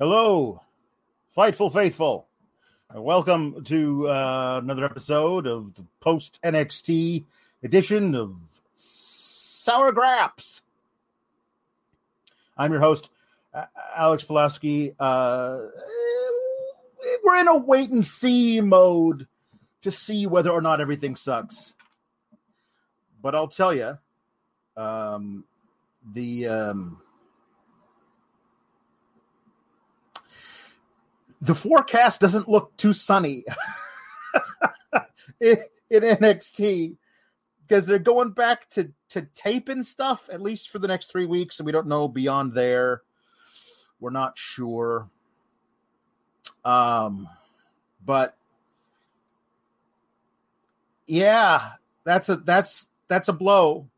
Hello, Fightful Faithful. Welcome to uh, another episode of the post NXT edition of Sour Graps. I'm your host, Alex Pulaski. Uh, we're in a wait and see mode to see whether or not everything sucks. But I'll tell you, um, the. Um, the forecast doesn't look too sunny in, in NXT because they're going back to to tape and stuff at least for the next three weeks, and we don't know beyond there. We're not sure. Um, but yeah, that's a that's that's a blow.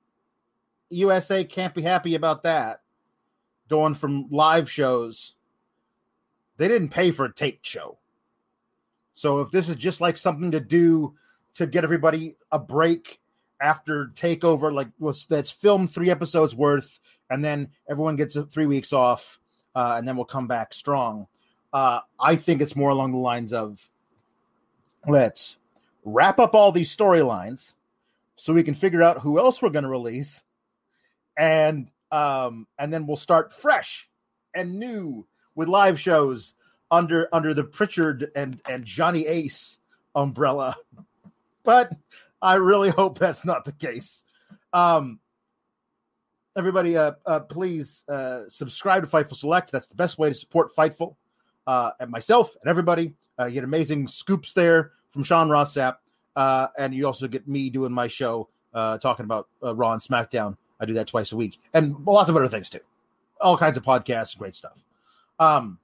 USA can't be happy about that. Going from live shows they didn't pay for a taped show. So if this is just like something to do to get everybody a break after takeover, like was that's film three episodes worth, and then everyone gets three weeks off, uh, and then we'll come back strong. Uh, I think it's more along the lines of let's wrap up all these storylines so we can figure out who else we're going to release, and um, and then we'll start fresh and new with live shows under under the Prichard and and Johnny Ace umbrella. But I really hope that's not the case. Um, everybody, uh, uh, please uh, subscribe to Fightful Select. That's the best way to support Fightful. Uh, and myself and everybody, uh, you get amazing scoops there from Sean Ross Sapp. Uh, and you also get me doing my show uh, talking about Raw and SmackDown. I do that twice a week, and lots of other things too. All kinds of podcasts, great stuff. Um,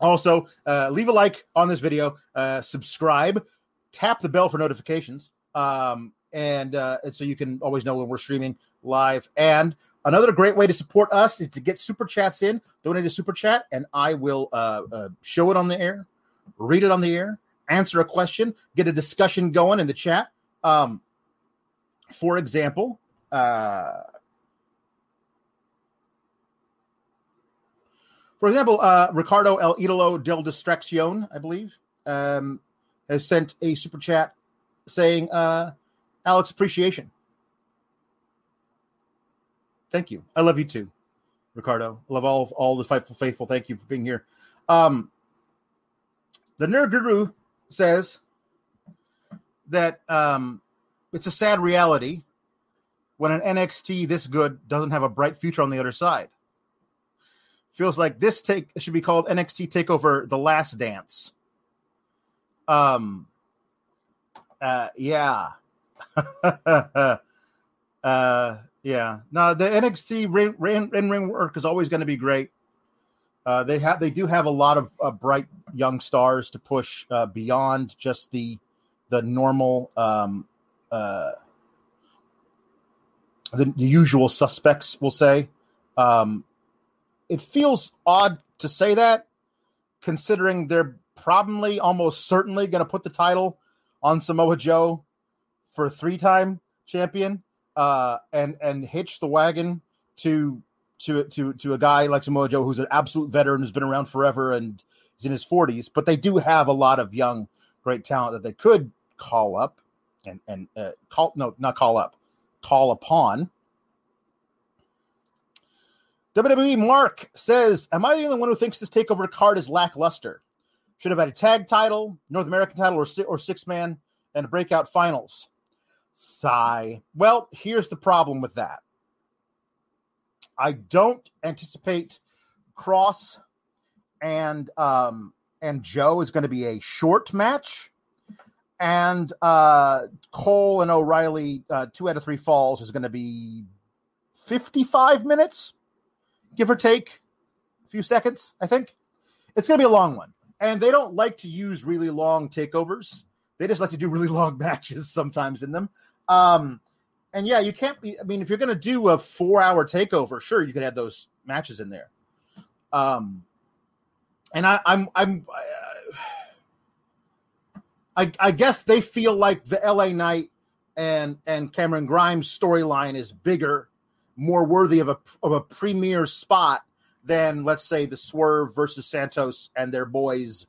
also, uh, leave a like on this video, uh, subscribe, tap the bell for notifications, um, and, uh, and so you can always know when we're streaming live. And another great way to support us is to get super chats in, donate a super chat, and I will uh, uh, show it on the air, read it on the air, answer a question, get a discussion going in the chat. Um, for example, uh, For example, uh, Ricardo El Idolo del Distracción, I believe, um, has sent a super chat saying, uh, Alex appreciation. Thank you. I love you too, Ricardo. Love all all the Fightful Faithful. Thank you for being here. Um, the Nerd Guru says that um, it's a sad reality when an NXT this good doesn't have a bright future on the other side feels like this take should be called NXT Takeover: The Last Dance. Um. Uh. Yeah. uh. Yeah. No, the NXT ring, ring, work is always going to be great. Uh, they have they do have a lot of uh, bright young stars to push uh, beyond just the the normal um, uh, the, the usual suspects, we'll say. Um, it feels odd to say that, considering they're probably almost certainly going to put the title on Samoa Joe for three time champion uh, and and hitch the wagon to to to to a guy like Samoa Joe who's an absolute veteran who's been around forever and is in his 40s, but they do have a lot of young great talent that they could call up and and uh, call no not call up call upon. WWE Mark says, "Am I the only one who thinks this takeover card is lackluster? Should have had a tag title, North American title, or or six man, and a breakout finals." Sigh. Well, here's the problem with that. I don't anticipate Cross and um, and Joe is going to be a short match, and uh, Cole and O'Reilly uh, two out of three falls is going to be fifty five minutes, give or take a few seconds. I think it's going to be a long one, and they don't like to use really long takeovers. They just like to do really long matches sometimes in them. Um, and yeah, you can't be. I mean, if you're going to do a four-hour takeover, sure, you could have those matches in there. Um, and I, I'm, I'm, I, I guess they feel like the LA Knight and and Cameron Grimes storyline is bigger, more worthy of a of a premier spot than let's say the Swerve versus Santos and their boys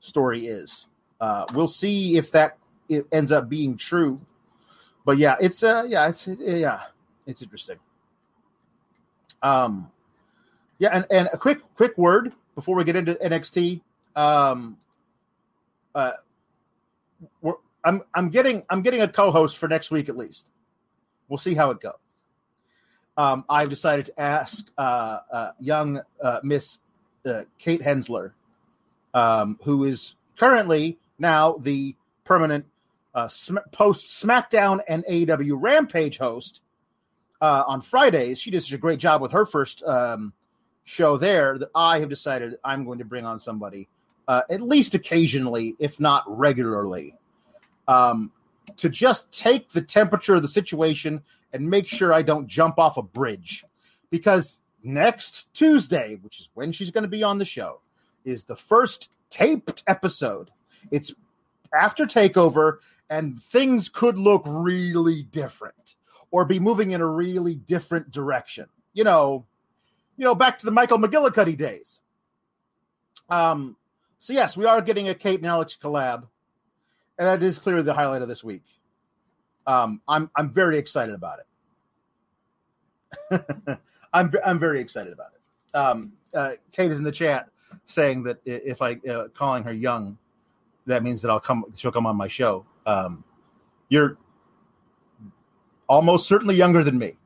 story is. Uh, we'll see if that it ends up being true but yeah, it's uh yeah, it's yeah, it's interesting. Um yeah, and, and a quick quick word before we get into NXT. Um uh we're, I'm I'm getting I'm getting a co-host for next week at least. We'll see how it goes. Um, I've decided to ask uh, uh, young uh, Miss uh, Kate Hensler, um, who is currently now the permanent sm- post SmackDown and AEW Rampage host on Fridays. She did such a great job with her first um, show there. That I have decided I'm going to bring on somebody at least occasionally, if not regularly, um, to just take the temperature of the situation and make sure I don't jump off a bridge. Because next Tuesday, which is when she's going to be on the show, is the first taped episode. It's after takeover and things could look really different or be moving in a really different direction. You know, you know, back to the Michael McGillicuddy days. Um, so yes, we are getting a Kate and Alex collab, and that is clearly the highlight of this week. Um, I'm I'm very excited about it. I'm I'm very excited about it. Um, uh, Kate is in the chat saying that if I uh, calling her young, that means that I'll come. She'll come on my show. Um, you're almost certainly younger than me,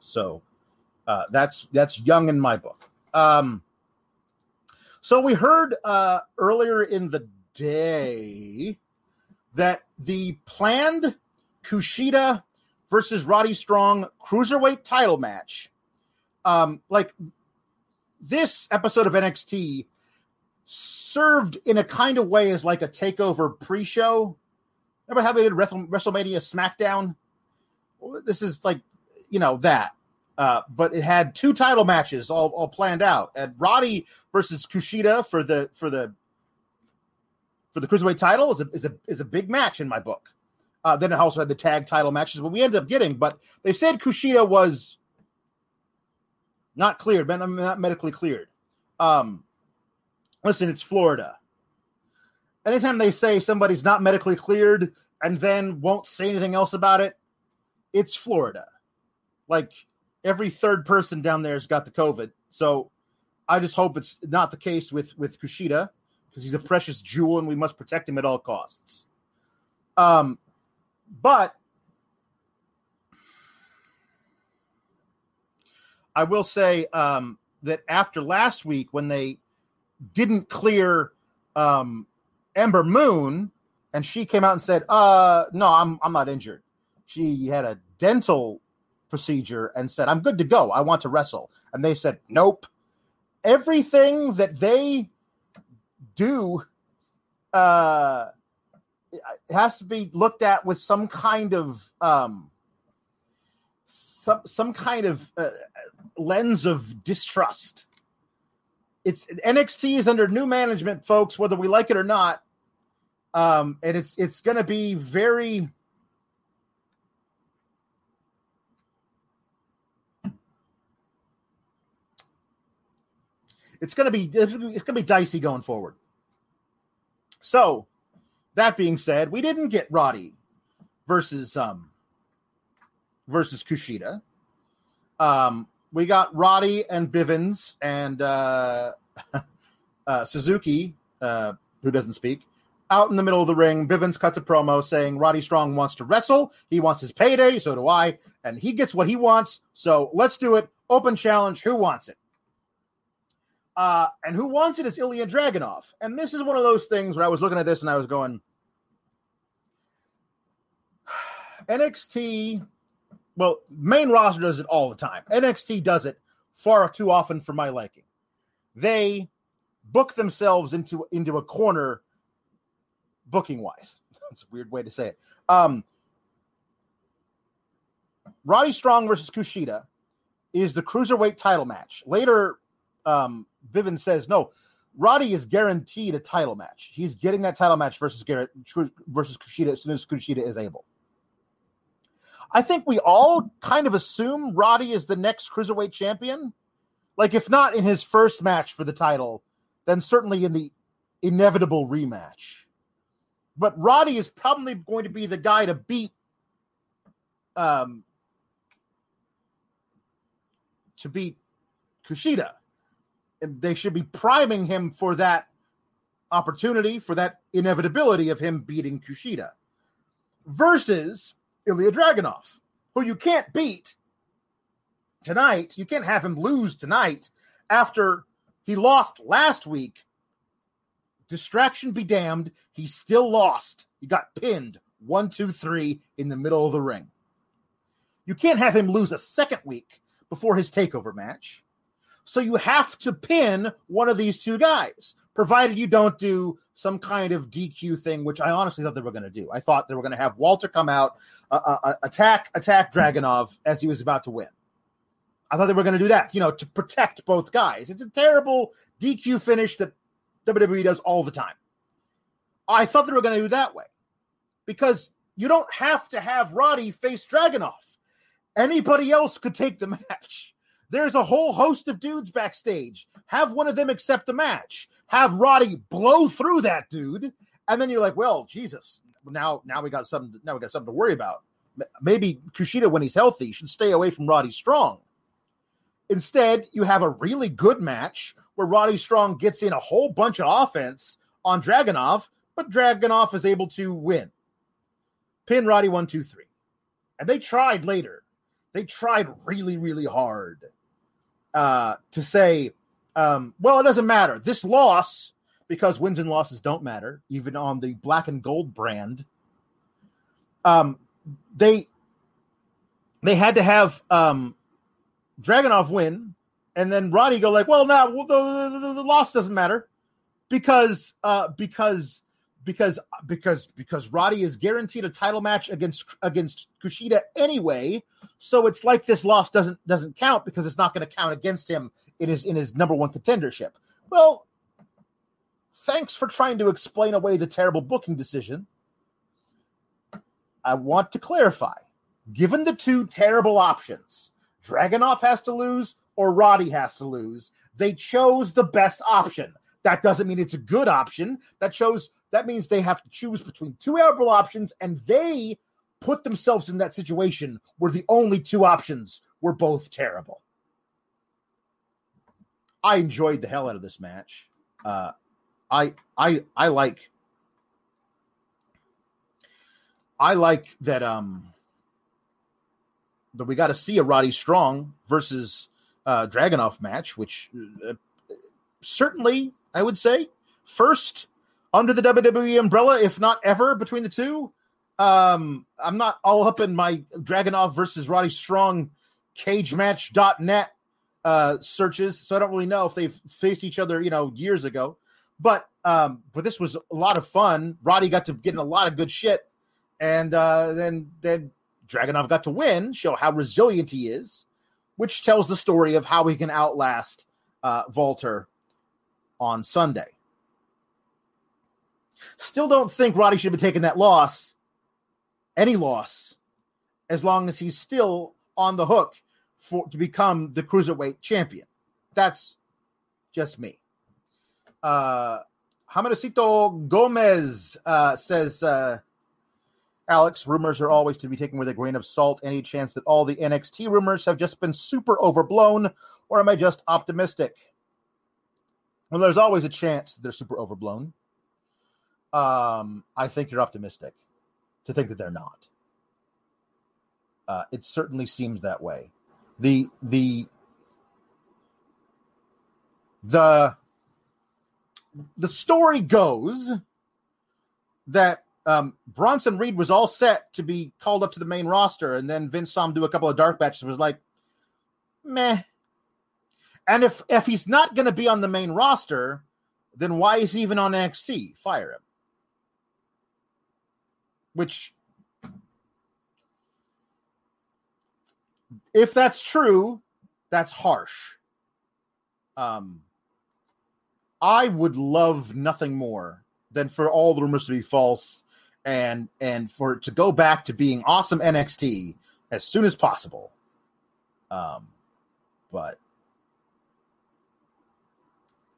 so uh, that's that's young in my book. Um, so we heard uh, earlier in the day that the planned Kushida versus Roddy Strong cruiserweight title match, um, like this episode of NXT, served in a kind of way as like a takeover pre-show Remember how they did WrestleMania SmackDown? This is like, you know, that. Uh, but it had two title matches all, all planned out. And Roddy versus Kushida for the for the for the cruiserweight title is a is a is a big match in my book. Uh, then it also had the tag title matches, what we ended up getting. But they said Kushida was not cleared, not medically cleared. Um, listen, it's Florida anytime they say somebody's not medically cleared and then won't say anything else about it, it's Florida. Like every third person down there has got the COVID. So I just hope it's not the case with with Kushida because he's a precious jewel and we must protect him at all costs. Um, but I will say um, that after last week when they didn't clear um, Ember Moon, and she came out and said, "Uh, no, I'm I'm not injured." She had a dental procedure and said, "I'm good to go. I want to wrestle." And they said, "Nope." Everything that they do uh has to be looked at with some kind of um some some kind of uh, lens of distrust. It's NXT is under new management, folks, whether we like it or not. Um, and it's it's going to be very it's to be it's going to be dicey going forward. So, that being said, we didn't get Roddy versus um versus Kushida. Um, we got Roddy and Bivens and uh, uh, Suzuki, uh, who doesn't speak, out in the middle of the ring. Bivens cuts a promo saying Roddy Strong wants to wrestle. He wants his payday, so do I, and he gets what he wants. So let's do it. Open challenge. Who wants it? Uh, and who wants it is Ilja Dragunov. And this is one of those things where I was looking at this and I was going, NXT, well, main roster does it all the time. NXT does it far too often for my liking. They book themselves into into a corner booking wise. That's a weird way to say it. Um, Roddy Strong versus Kushida is the cruiserweight title match. Later, um, Vivian says no. Roddy is guaranteed a title match. He's getting that title match versus Garrett versus Kushida as soon as Kushida is able. I think we all kind of assume Roddy is the next cruiserweight champion. Like, if not in his first match for the title, then certainly in the inevitable rematch. But Roddy is probably going to be the guy to beat um to beat Kushida. They should be priming him for that opportunity, for that inevitability of him beating Kushida. Versus Ilja Dragunov, who you can't beat tonight. You can't have him lose tonight after he lost last week. Distraction be damned. He still lost. He got pinned one, two, three in the middle of the ring. You can't have him lose a second week before his takeover match. So you have to pin one of these two guys, provided you don't do some kind of DQ thing, which I honestly thought they were going to do. I thought they were going to have Walter come out, uh, uh, uh, attack, attack Dragunov as he was about to win. I thought they were going to do that, you know, to protect both guys. It's a terrible DQ finish that WWE does all the time. I thought they were going to do that way because you don't have to have Roddy face Dragunov. Anybody else could take the match. There's a whole host of dudes backstage. Have one of them accept the match. Have Roddy blow through that dude, and then you're like, well, Jesus, now now we got something. Now we got something to worry about. Maybe Kushida, when he's healthy, should stay away from Roddy Strong. Instead, you have a really good match where Roddy Strong gets in a whole bunch of offense on Dragunov, but Dragunov is able to win. Pin Roddy one, two, three. And they tried later. They tried really, really hard uh, to say, um, well, it doesn't matter. This loss, because wins and losses don't matter, even on the black and gold brand. Um, they they had to have um, Dragunov win, and then Roddy go like, well, now well, the, the, the, loss doesn't matter because uh, because because because because Roddy is guaranteed a title match against against Kushida anyway. So it's like this loss doesn't doesn't count because it's not going to count against him in his in his number one contendership. Well, thanks for trying to explain away the terrible booking decision. I want to clarify. Given the two terrible options, Dragunov has to lose or Roddy has to lose, they chose the best option. That doesn't mean it's a good option. That shows that means they have to choose between two available options, and they put themselves in that situation where the only two options were both terrible. I enjoyed the hell out of this match. Uh, I I I like I like that um that we got to see a Roddy Strong versus uh Dragunov match, which uh, certainly I would say first under the WWE umbrella, if not ever, between the two. Um, I'm not all up in my Dragunov versus Roddy Strong cage cagematch.net uh, searches, so I don't really know if they've faced each other, you know, years ago. But um, but this was a lot of fun. Roddy got to get in a lot of good shit, and uh, then then Dragunov got to win, show how resilient he is, which tells the story of how he can outlast uh, Walter on Sunday. Still don't think Roddy should been taking that loss, any loss, as long as he's still on the hook for to become the cruiserweight champion. That's just me. Uh, Hamadacito Gomez uh, says, uh, Alex, rumors are always to be taken with a grain of salt. Any chance that all the NXT rumors have just been super overblown, or am I just optimistic? Well, there's always a chance they're super overblown. Um, I think you're optimistic to think that they're not. Uh, it certainly seems that way. The the the the story goes that um, Bronson Reed was all set to be called up to the main roster, and then Vince saw him do a couple of dark matches and was like, meh. And if if he's not going to be on the main roster, then why is he even on NXT? Fire him. Which, if that's true, that's harsh. Um, I would love nothing more than for all the rumors to be false and and for it to go back to being awesome NXT as soon as possible. Um, but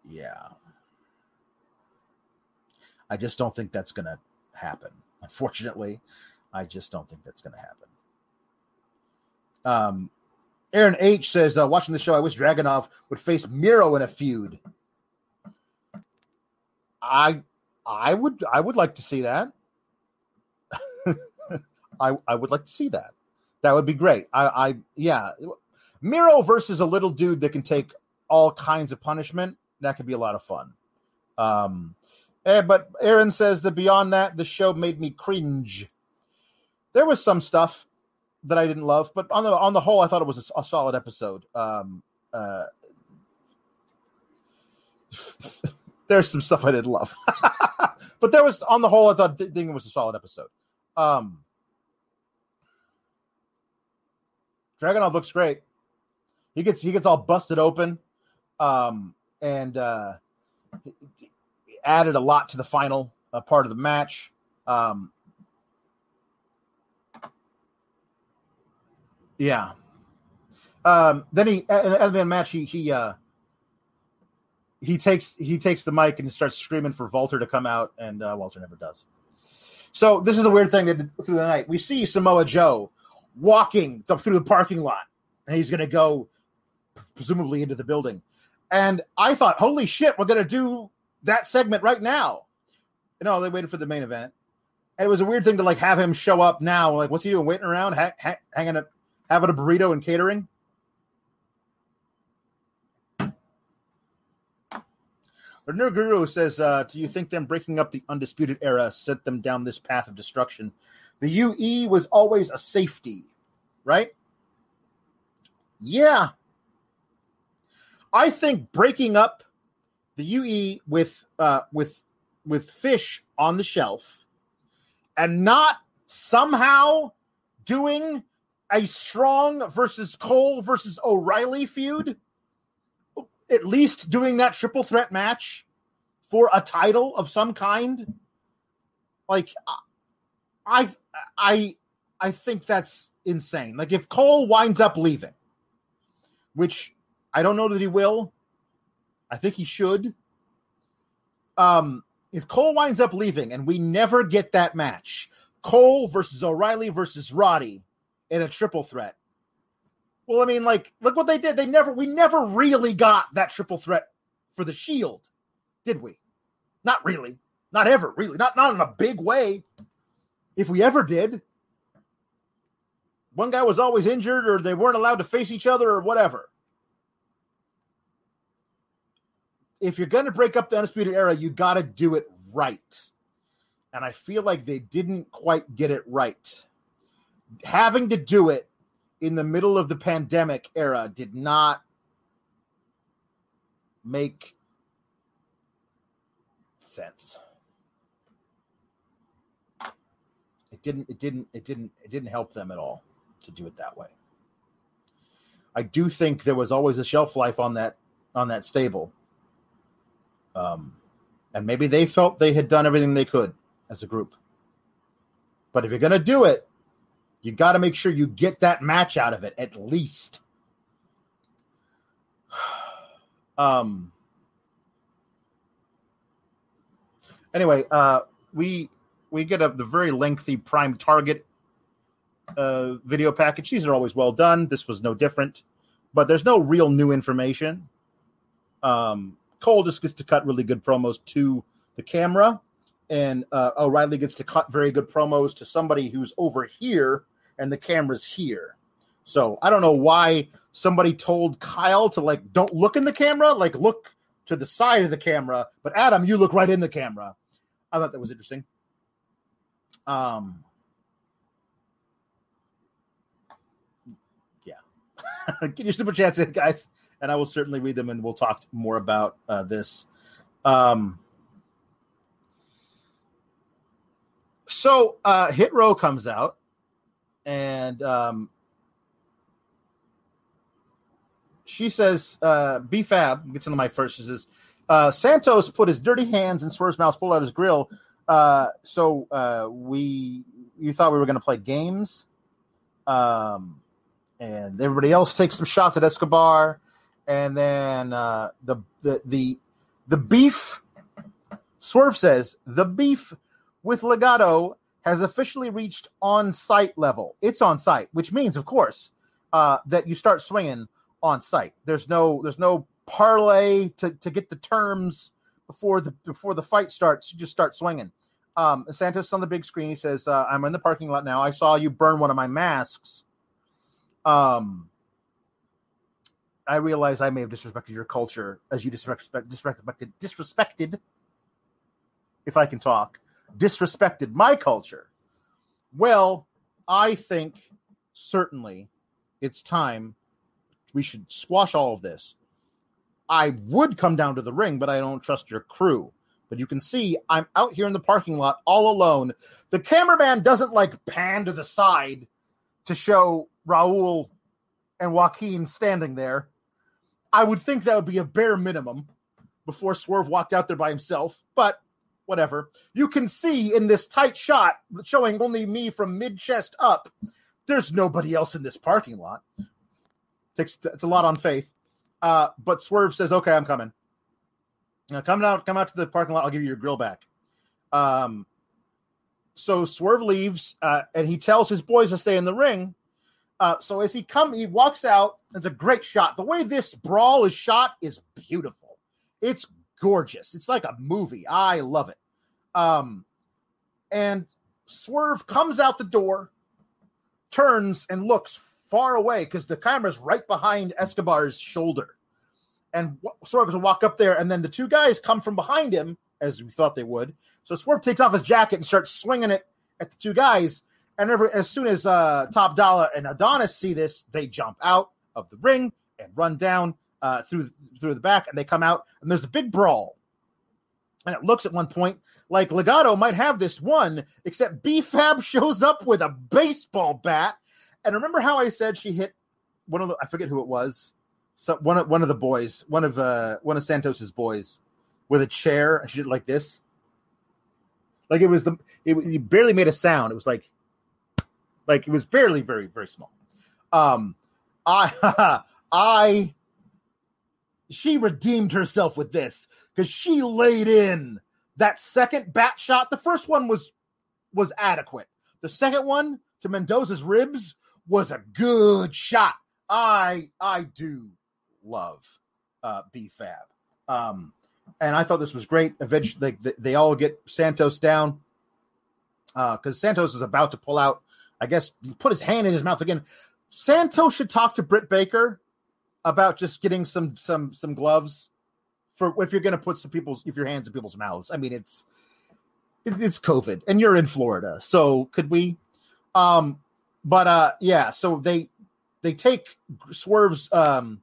yeah, I just don't think that's to happen. Unfortunately, I just don't think that's going to happen. Um, Aaron H says, uh, watching the show, I wish Dragunov would face Miro in a feud. I I would I would like to see that. I I would like to see that. That would be great. I I yeah. Miro versus a little dude that can take all kinds of punishment. That could be a lot of fun. Um, eh, but Aaron says that beyond that, the show made me cringe. There was some stuff that I didn't love, but on the on the whole, I thought it was a, a solid episode. Um, uh, there's some stuff I didn't love, but there was on the whole, I thought the thing was a solid episode. Um, Dragunov looks great. He gets he gets all busted open, um, and uh, added a lot to the final uh, part of the match. Um, yeah. Um, then he and, the end match he he uh, he takes he takes the mic and starts screaming for Walter to come out, and uh, Walter never does. So this is a weird thing that through the night we see Samoa Joe walking through the parking lot, and he's going to go presumably into the building. And I thought, holy shit, we're going to do that segment right now. You know, they waited for the main event, and it was a weird thing to like have him show up now. Like, what's he doing? Waiting around, ha- ha- hanging up, having a burrito and catering. The new guru says, uh, "Do you think them breaking up the undisputed era sent them down this path of destruction? The UE was always a safety, right? Yeah, I think breaking up the UE with uh, with with fish on the shelf and not somehow doing a strong versus Cole versus O'Reilly feud at least doing that triple threat match for a title of some kind like i i i think that's insane. Like if cole winds up leaving which i don't know that he will i think he should um if cole winds up leaving and we never get that match cole versus o'reilly versus roddy in a triple threat well, I mean, like, look what they did. They never, we never really got that triple threat for the Shield, did we? Not really. Not ever, really. Not not in a big way. If we ever did, one guy was always injured, or they weren't allowed to face each other, or whatever. If you're going to break up the undisputed era, you got to do it right. And I feel like they didn't quite get it right. Having to do it in the middle of the pandemic era did not make sense. It didn't it didn't it didn't it didn't help them at all. to do it that way. I do think there was always a shelf life on that on that stable. Um, and maybe they felt they had done everything they could as a group. But if you're going to do it, you got to make sure you get that match out of it at least. um. Anyway, uh, we we get a the very lengthy prime target uh, video package. These are always well done. This was no different, but there's no real new information. Um, Cole just gets to cut really good promos to the camera, and uh, O'Reilly gets to cut very good promos to somebody who's over here, and the camera's here. So I don't know why somebody told Kyle to like don't look in the camera, like look to the side of the camera, but Adam, you look right in the camera. I thought that was interesting. Um, yeah, get your super chats in, guys, and I will certainly read them, and we'll talk more about uh, this. Um, so uh, Hit Row comes out, and um, she says, uh, "B Fab gets into my first. She says, uh, "Santos put his dirty hands in Swerve's mouth, pulled out his grill." Uh, so uh, we, you thought we were going to play games, um, and everybody else takes some shots at Escobar, and then uh, the the the the beef. Swerve says the beef with Legado has officially reached on site level. It's on site, which means, of course, uh, that you start swinging on site. There's no there's no parlay to, to get the terms before the before the fight starts. You just start swinging. Um, Santos on the big screen. He says, uh, "I'm in the parking lot now. I saw you burn one of my masks. Um, I realize I may have disrespected your culture as you disrespect, disrespected, disrespected. If I can talk, disrespected my culture. Well, I think certainly it's time we should squash all of this. I would come down to the ring, but I don't trust your crew. But you can see I'm out here in the parking lot all alone. The cameraman doesn't like pan to the side to show Raul and Joaquin standing there. I would think that would be a bare minimum before Swerve walked out there by himself, but whatever. You can see in this tight shot showing only me from mid chest up, there's nobody else in this parking lot. Takes it's a lot on faith. Uh, but Swerve says, "Okay, I'm coming. Now, come out, come out to the parking lot. I'll give you your grill back." Um, so Swerve leaves, uh, and he tells his boys to stay in the ring. Uh, so as he come, he walks out. It's a great shot. The way this brawl is shot is beautiful. It's gorgeous. It's like a movie. I love it. Um, and Swerve comes out the door, turns and looks far away because the camera's right behind Escobar's shoulder. And Swerve to walk up there, and then the two guys come from behind him, as we thought they would. So Swerve takes off his jacket and starts swinging it at the two guys. And every, as soon as uh, Top Dollar and Adonis see this, they jump out of the ring and run down uh, through through the back, and they come out, and there's a big brawl. And it looks at one point like Legado might have this one, except B Fab shows up with a baseball bat and remember how I said she hit one of the I forget who it was. So one of one of the boys, one of uh one of Santos's boys with a chair and she did like this. Like it was the it, it barely made a sound. It was like like it was barely very very small. Um I I she redeemed herself with this because she laid in that second bat shot. The first one was was adequate. The second one to Mendoza's ribs was a good shot. I I do love uh, B Fab, um, and I thought this was great. Eventually, they, they all get Santos down because uh, Santos is about to pull out. I guess he put his hand in his mouth again. Santos should talk to Britt Baker about just getting some some some gloves for if you're going to put some people's if your hands in people's mouths. I mean, it's it's COVID and you're in Florida, so could we? Um, but uh, yeah, so they they take Swerve's um,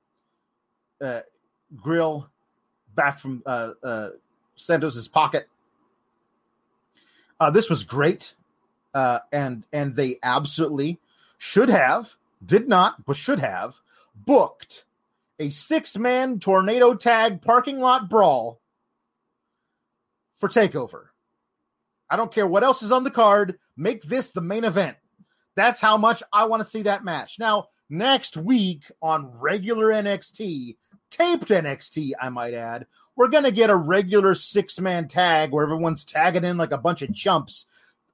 uh, grill back from uh, uh, Santos's pocket. Uh, this was great, uh, and and they absolutely should have, did not, but should have booked a six man tornado tag parking lot brawl for TakeOver. I don't care what else is on the card. Make this the main event. That's how much I want to see that match. Now, next week on regular NXT, taped NXT, I might add, we're going to get a regular six man tag where everyone's tagging in like a bunch of chumps.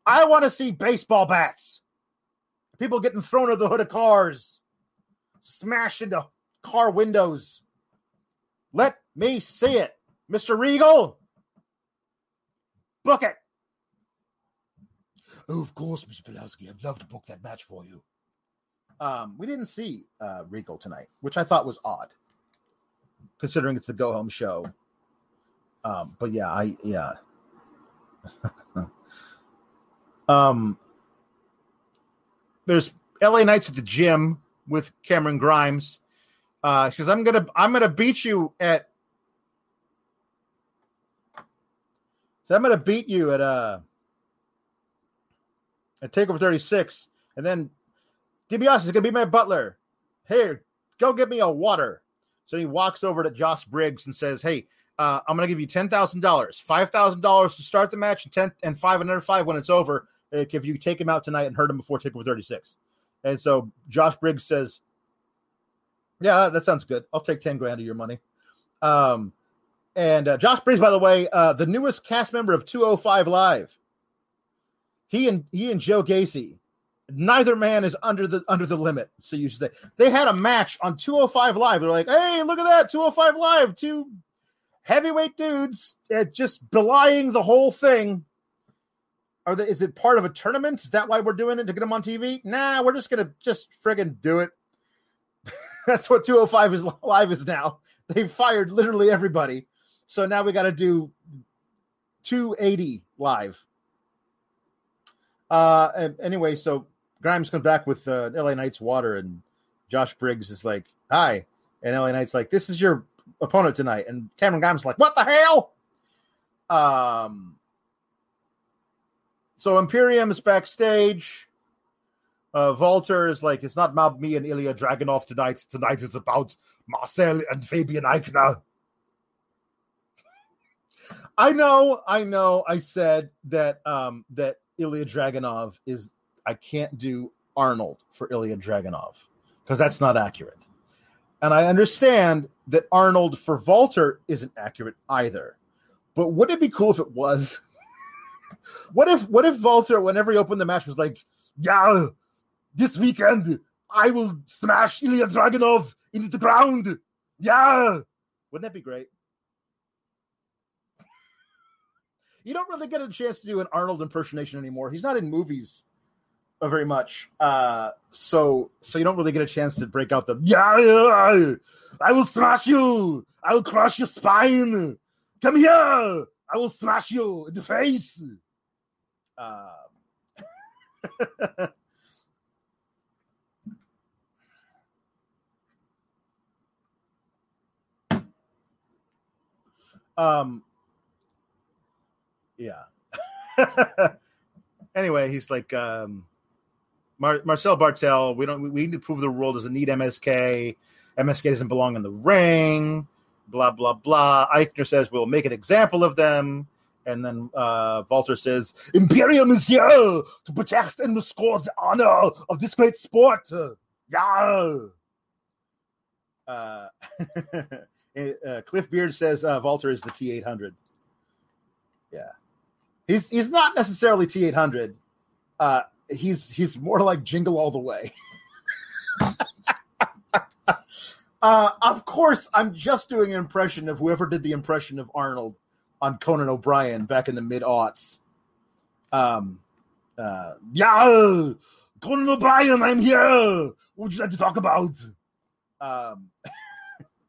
I want to see baseball bats, people getting thrown at the hood of cars, smashed into car windows. Let me see it. Mr. Regal, book it. Oh, of course, Mr. Pulaski. I'd love to book that match for you. Um, we didn't see uh, Regal tonight, which I thought was odd, considering it's the go home show. Um, but yeah, I yeah. um, there's LA Knight's at the gym with Cameron Grimes. Uh, says, "I'm gonna I'm gonna beat you at." So I'm gonna beat you at uh at Takeover 36, and then DiBiase is gonna be my butler. Here, go get me a water. So he walks over to Josh Briggs and says, "Hey, uh, I'm going to give you ten thousand dollars, five thousand dollars to start the match, and ten and five another five when it's over. If you take him out tonight and hurt him before Takeover 36." And so Josh Briggs says, "Yeah, that sounds good. I'll take ten grand of your money." Um, and uh, Josh Briggs, by the way, uh, the newest cast member of 205 Live. He and he and Joe Gacy neither man is under the under the limit. So you should say they had a match on 205 Live. They're like, hey, look at that 205 Live, two heavyweight dudes, uh, just belying the whole thing. Are they, is it part of a tournament? Is that why we're doing it to get them on TV? Nah, we're just gonna just friggin' do it. That's what 205 is live is now. They fired literally everybody. So now we got to do 280 live. Uh, anyway, so Grimes comes back with uh, LA Knight's water, and Josh Briggs is like, "Hi," and LA Knight's like, "This is your opponent tonight," and Cameron Grimes is like, "What the hell?" Um. So Imperium is backstage. Uh, Walter is like, "It's not about me and Ilja Dragunov tonight. Tonight is about Marcel and Fabian Aichner. I know, I know. I said that um, that Ilja Dragunov is I can't do Arnold for Ilja Dragunov because that's not accurate. And I understand that Arnold for Walter isn't accurate either. But would it be cool if it was? what if what if Walter, whenever he opened the match, was like, Yeah, this weekend I will smash Ilja Dragunov into the ground. Yeah. Wouldn't that be great? You don't really get a chance to do an Arnold impersonation anymore. He's not in movies very much. Uh, so so you don't really get a chance to break out the yeah, yeah I will smash you. I will crush your spine. Come here. I will smash you in the face. Uh, um yeah anyway he's like um Mar- Marcel Barthel, we don't. We need to prove the world doesn't need MSK. MSK doesn't belong in the ring. Blah blah blah. Aichner says we'll make an example of them, and then uh, Walter says Imperium is here to protect and restore the honor of this great sport. Yeah. Uh, uh, Cliff Beard says uh, Walter is the T eight hundred. Yeah, he's he's not necessarily T eight hundred. Uh, he's he's more like Jingle All the Way. uh, of course, I'm just doing an impression of whoever did the impression of Arnold on Conan O'Brien back in the mid aughts. Um, uh, yeah, Conan O'Brien, I'm here. What would you like to talk about? Um,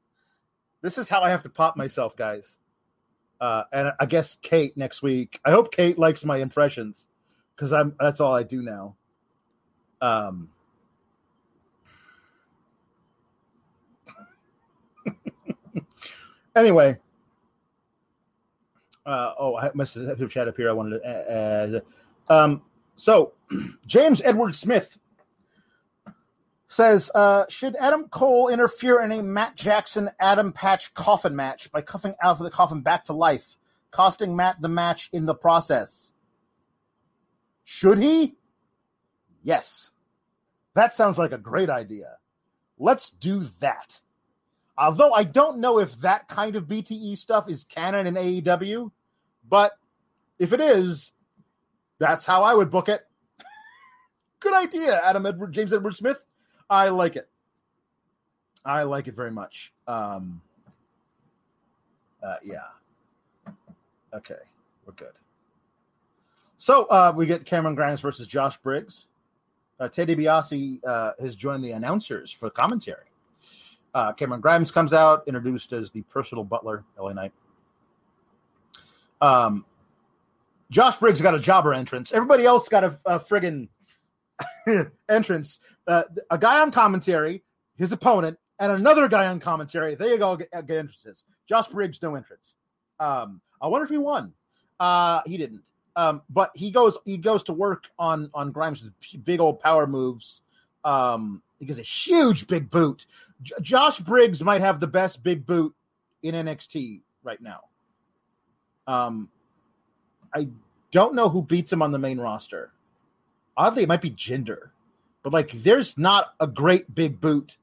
this is how I have to pop myself, guys. Uh, and I guess Kate next week. I hope Kate likes my impressions because I'm that's all I do now. Um, anyway, uh, oh, I must have chat up here. I wanted to. Uh, um, so James Edward Smith says, uh, should Adam Cole interfere in a Matt Jackson Adam Patch coffin match by cuffing out of the coffin back to life, costing Matt the match in the process? Should he? Yes. That sounds like a great idea. Let's do that. Although I don't know if that kind of BTE stuff is canon in AEW, but if it is, that's how I would book it. Good idea, Adam Edward James Edward Smith. I like it. I like it very much. Um, uh, yeah. Okay, we're good. So uh, we get Cameron Grimes versus Josh Briggs. Uh, Ted DiBiase uh, has joined the announcers for commentary. Uh, Cameron Grimes comes out, introduced as the personal butler, LA Knight. Um, Josh Briggs got a jobber entrance. Everybody else got a, a friggin' entrance. Uh, a guy on commentary, his opponent, and another guy on commentary. You go, get, get entrances. Josh Briggs, no entrance. Um, I wonder if he won. Uh, he didn't. Um, but he goes he goes to work on on Grimes with big old power moves. Um, he gets a huge big boot. J- Josh Briggs might have the best big boot in NXT right now. Um, I don't know who beats him on the main roster. Oddly, it might be Jinder, but like, there's not a great big boot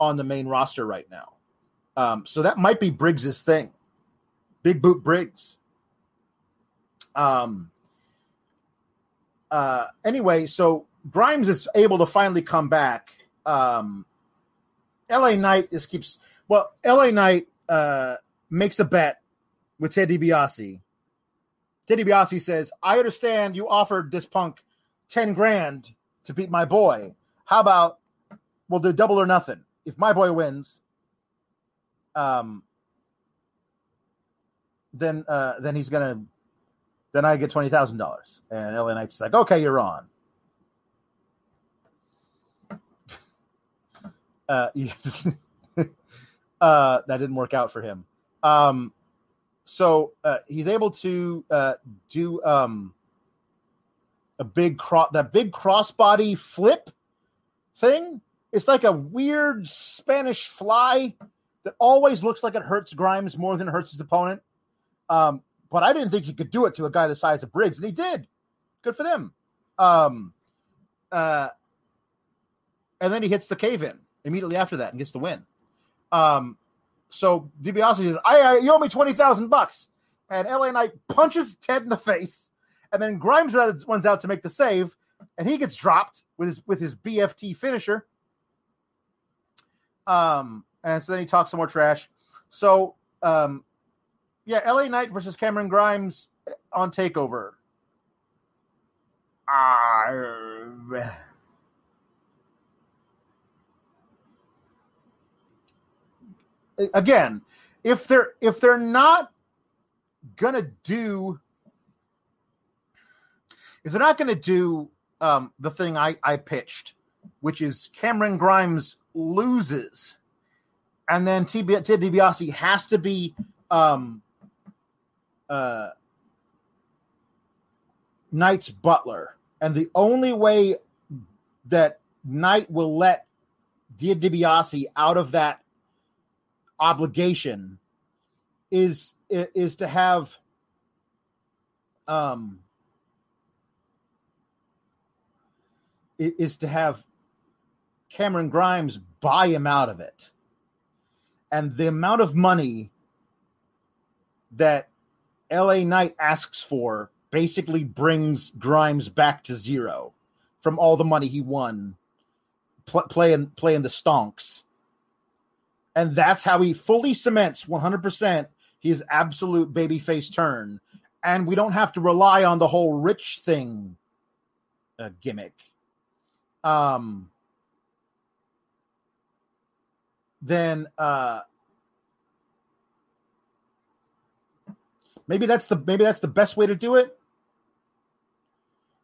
on the main roster right now. Um, so that might be Briggs's thing. Big boot Briggs. Um. Uh. Anyway, so Grimes is able to finally come back. Um. L.A. Knight just keeps well. L.A. Knight uh makes a bet with Ted DiBiase. Ted DiBiase says, "I understand you offered this punk ten grand to beat my boy. How about we'll do double or nothing? If my boy wins, um, then uh, then he's gonna then I get twenty thousand dollars. And LA Knight's like, okay, you're on. Uh, yeah. uh, that didn't work out for him. Um, so uh, he's able to uh, do um, a big cross that big crossbody flip thing. It's like a weird Spanish fly that always looks like it hurts Grimes more than it hurts his opponent. Um, but I didn't think he could do it to a guy the size of Briggs, and he did. Good for them. Um, uh, and then he hits the cave in immediately after that and gets the win. Um, so DiBiase says, I, I you owe me twenty thousand bucks, and LA Knight punches Ted in the face, and then Grimes runs out to make the save, and he gets dropped with his with his BFT finisher. Um, and so then he talks some more trash. So, um, yeah, LA Knight versus Cameron Grimes on Takeover. Uh, again, if they're if they're not gonna do if they're not gonna do um, the thing I, I pitched, which is Cameron Grimes loses, and then Ted DiBiase has to be um, uh, Knight's butler, and the only way that Knight will let DiBiase out of that obligation is is to have um is to have Cameron Grimes buy him out of it. And the amount of money that LA Knight asks for basically brings Grimes back to zero from all the money he won pl- playing playing the stonks. And that's how he fully cements 100% his absolute babyface turn. And we don't have to rely on the whole rich thing uh, gimmick. Um, then uh, maybe that's the maybe that's the best way to do it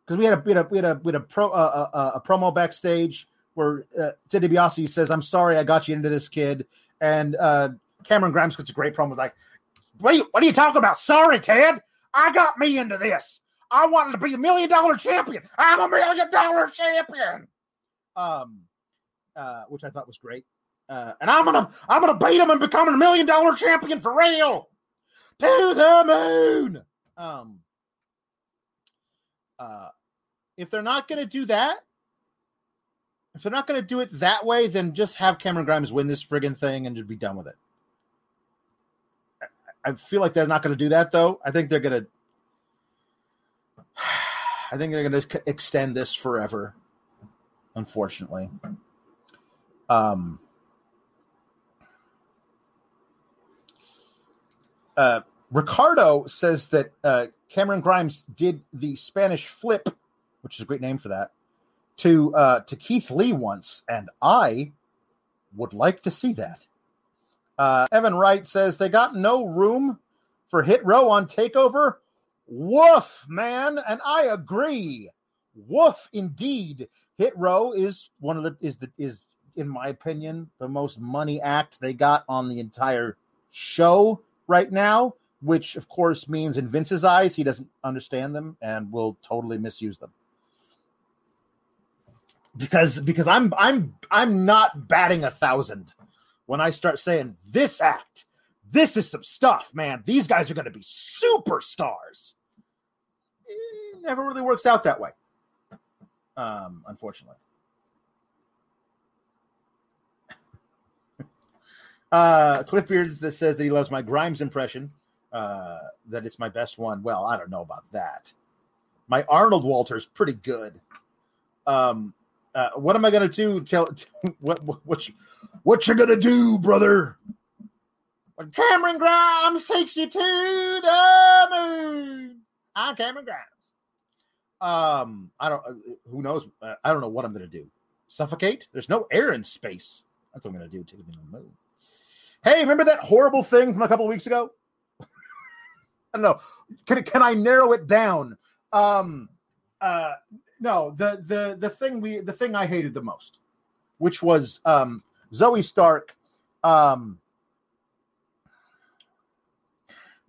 because we had a we had a we had a, we had a pro uh, uh, a promo backstage where uh, Ted DiBiase says, "I'm sorry, I got you into this kid," and uh, Cameron Grimes gets a great promo. Was like, "What are you, what are you talking about? Sorry, Ted, I got me into this. I wanted to be a million dollar champion. I'm a million dollar champion." Um, uh, which I thought was great. Uh, and I'm gonna I'm gonna beat him and become a million dollar champion for real to the moon. Um, uh, if they're not gonna do that, if they're not gonna do it that way, then just have Cameron Grimes win this friggin' thing and just be done with it. I, I feel like they're not gonna do that though. I think they're gonna. I think they're gonna extend this forever. Unfortunately. Um. Uh, Ricardo says that uh, Cameron Grimes did the Spanish flip, which is a great name for that, to uh, to Keith Lee once, and I would like to see that. Uh, Evan Wright says they got no room for Hit Row on Takeover. Woof, man, and I agree. Woof, indeed. Hit Row is one of the is the is in my opinion the most money act they got on the entire show right now, which of course means in Vince's eyes, he doesn't understand them and will totally misuse them. Because because I'm I'm I'm not batting a thousand when I start saying this act, this is some stuff, man. These guys are going to be superstars. It never really works out that way, um, unfortunately. Uh, Cliff that says that he loves my Grimes impression, uh, that it's my best one. Well, I don't know about that. My Arnold Walter's pretty good. Um, uh, what am I gonna do? Tell, what what what you, what you gonna do, brother? When Cameron Grimes takes you to the moon, I'm Cameron Grimes. Um, I don't. Uh, who knows? Uh, I don't know what I'm gonna do. Suffocate? There's no air in space. That's what I'm gonna do. Take me to the moon. Hey, remember that horrible thing from a couple weeks ago? I don't know. Can can I narrow it down? Um, uh, no, the the the thing we the thing I hated the most, which was um, Zoey Stark, um,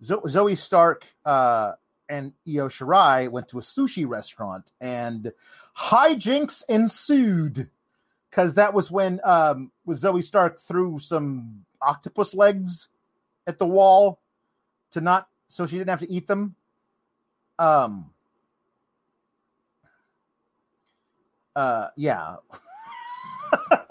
Zoey Stark uh, and Io Shirai went to a sushi restaurant and hijinks ensued because that was when um, was Zoey Stark threw some octopus legs at the wall to not so she didn't have to eat them. Um uh yeah.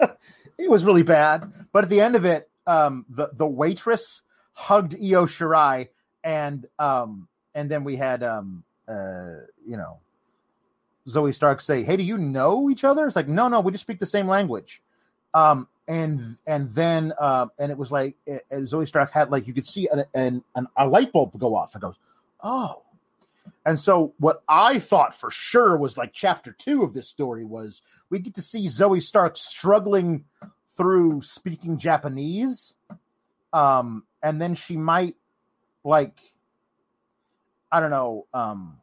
it was really bad. But at the end of it, um the, the waitress hugged Io Shirai and um and then we had um uh you know Zoey Stark say, Hey, do you know each other? It's like, no, no, we just speak the same language. Um, and and then uh, and it was like and Zoey Stark had like you could see an, an, an a light bulb go off and goes, oh. And so what I thought for sure was like chapter two of this story was we get to see Zoey Stark struggling through speaking Japanese. Um, and then she might like I don't know, um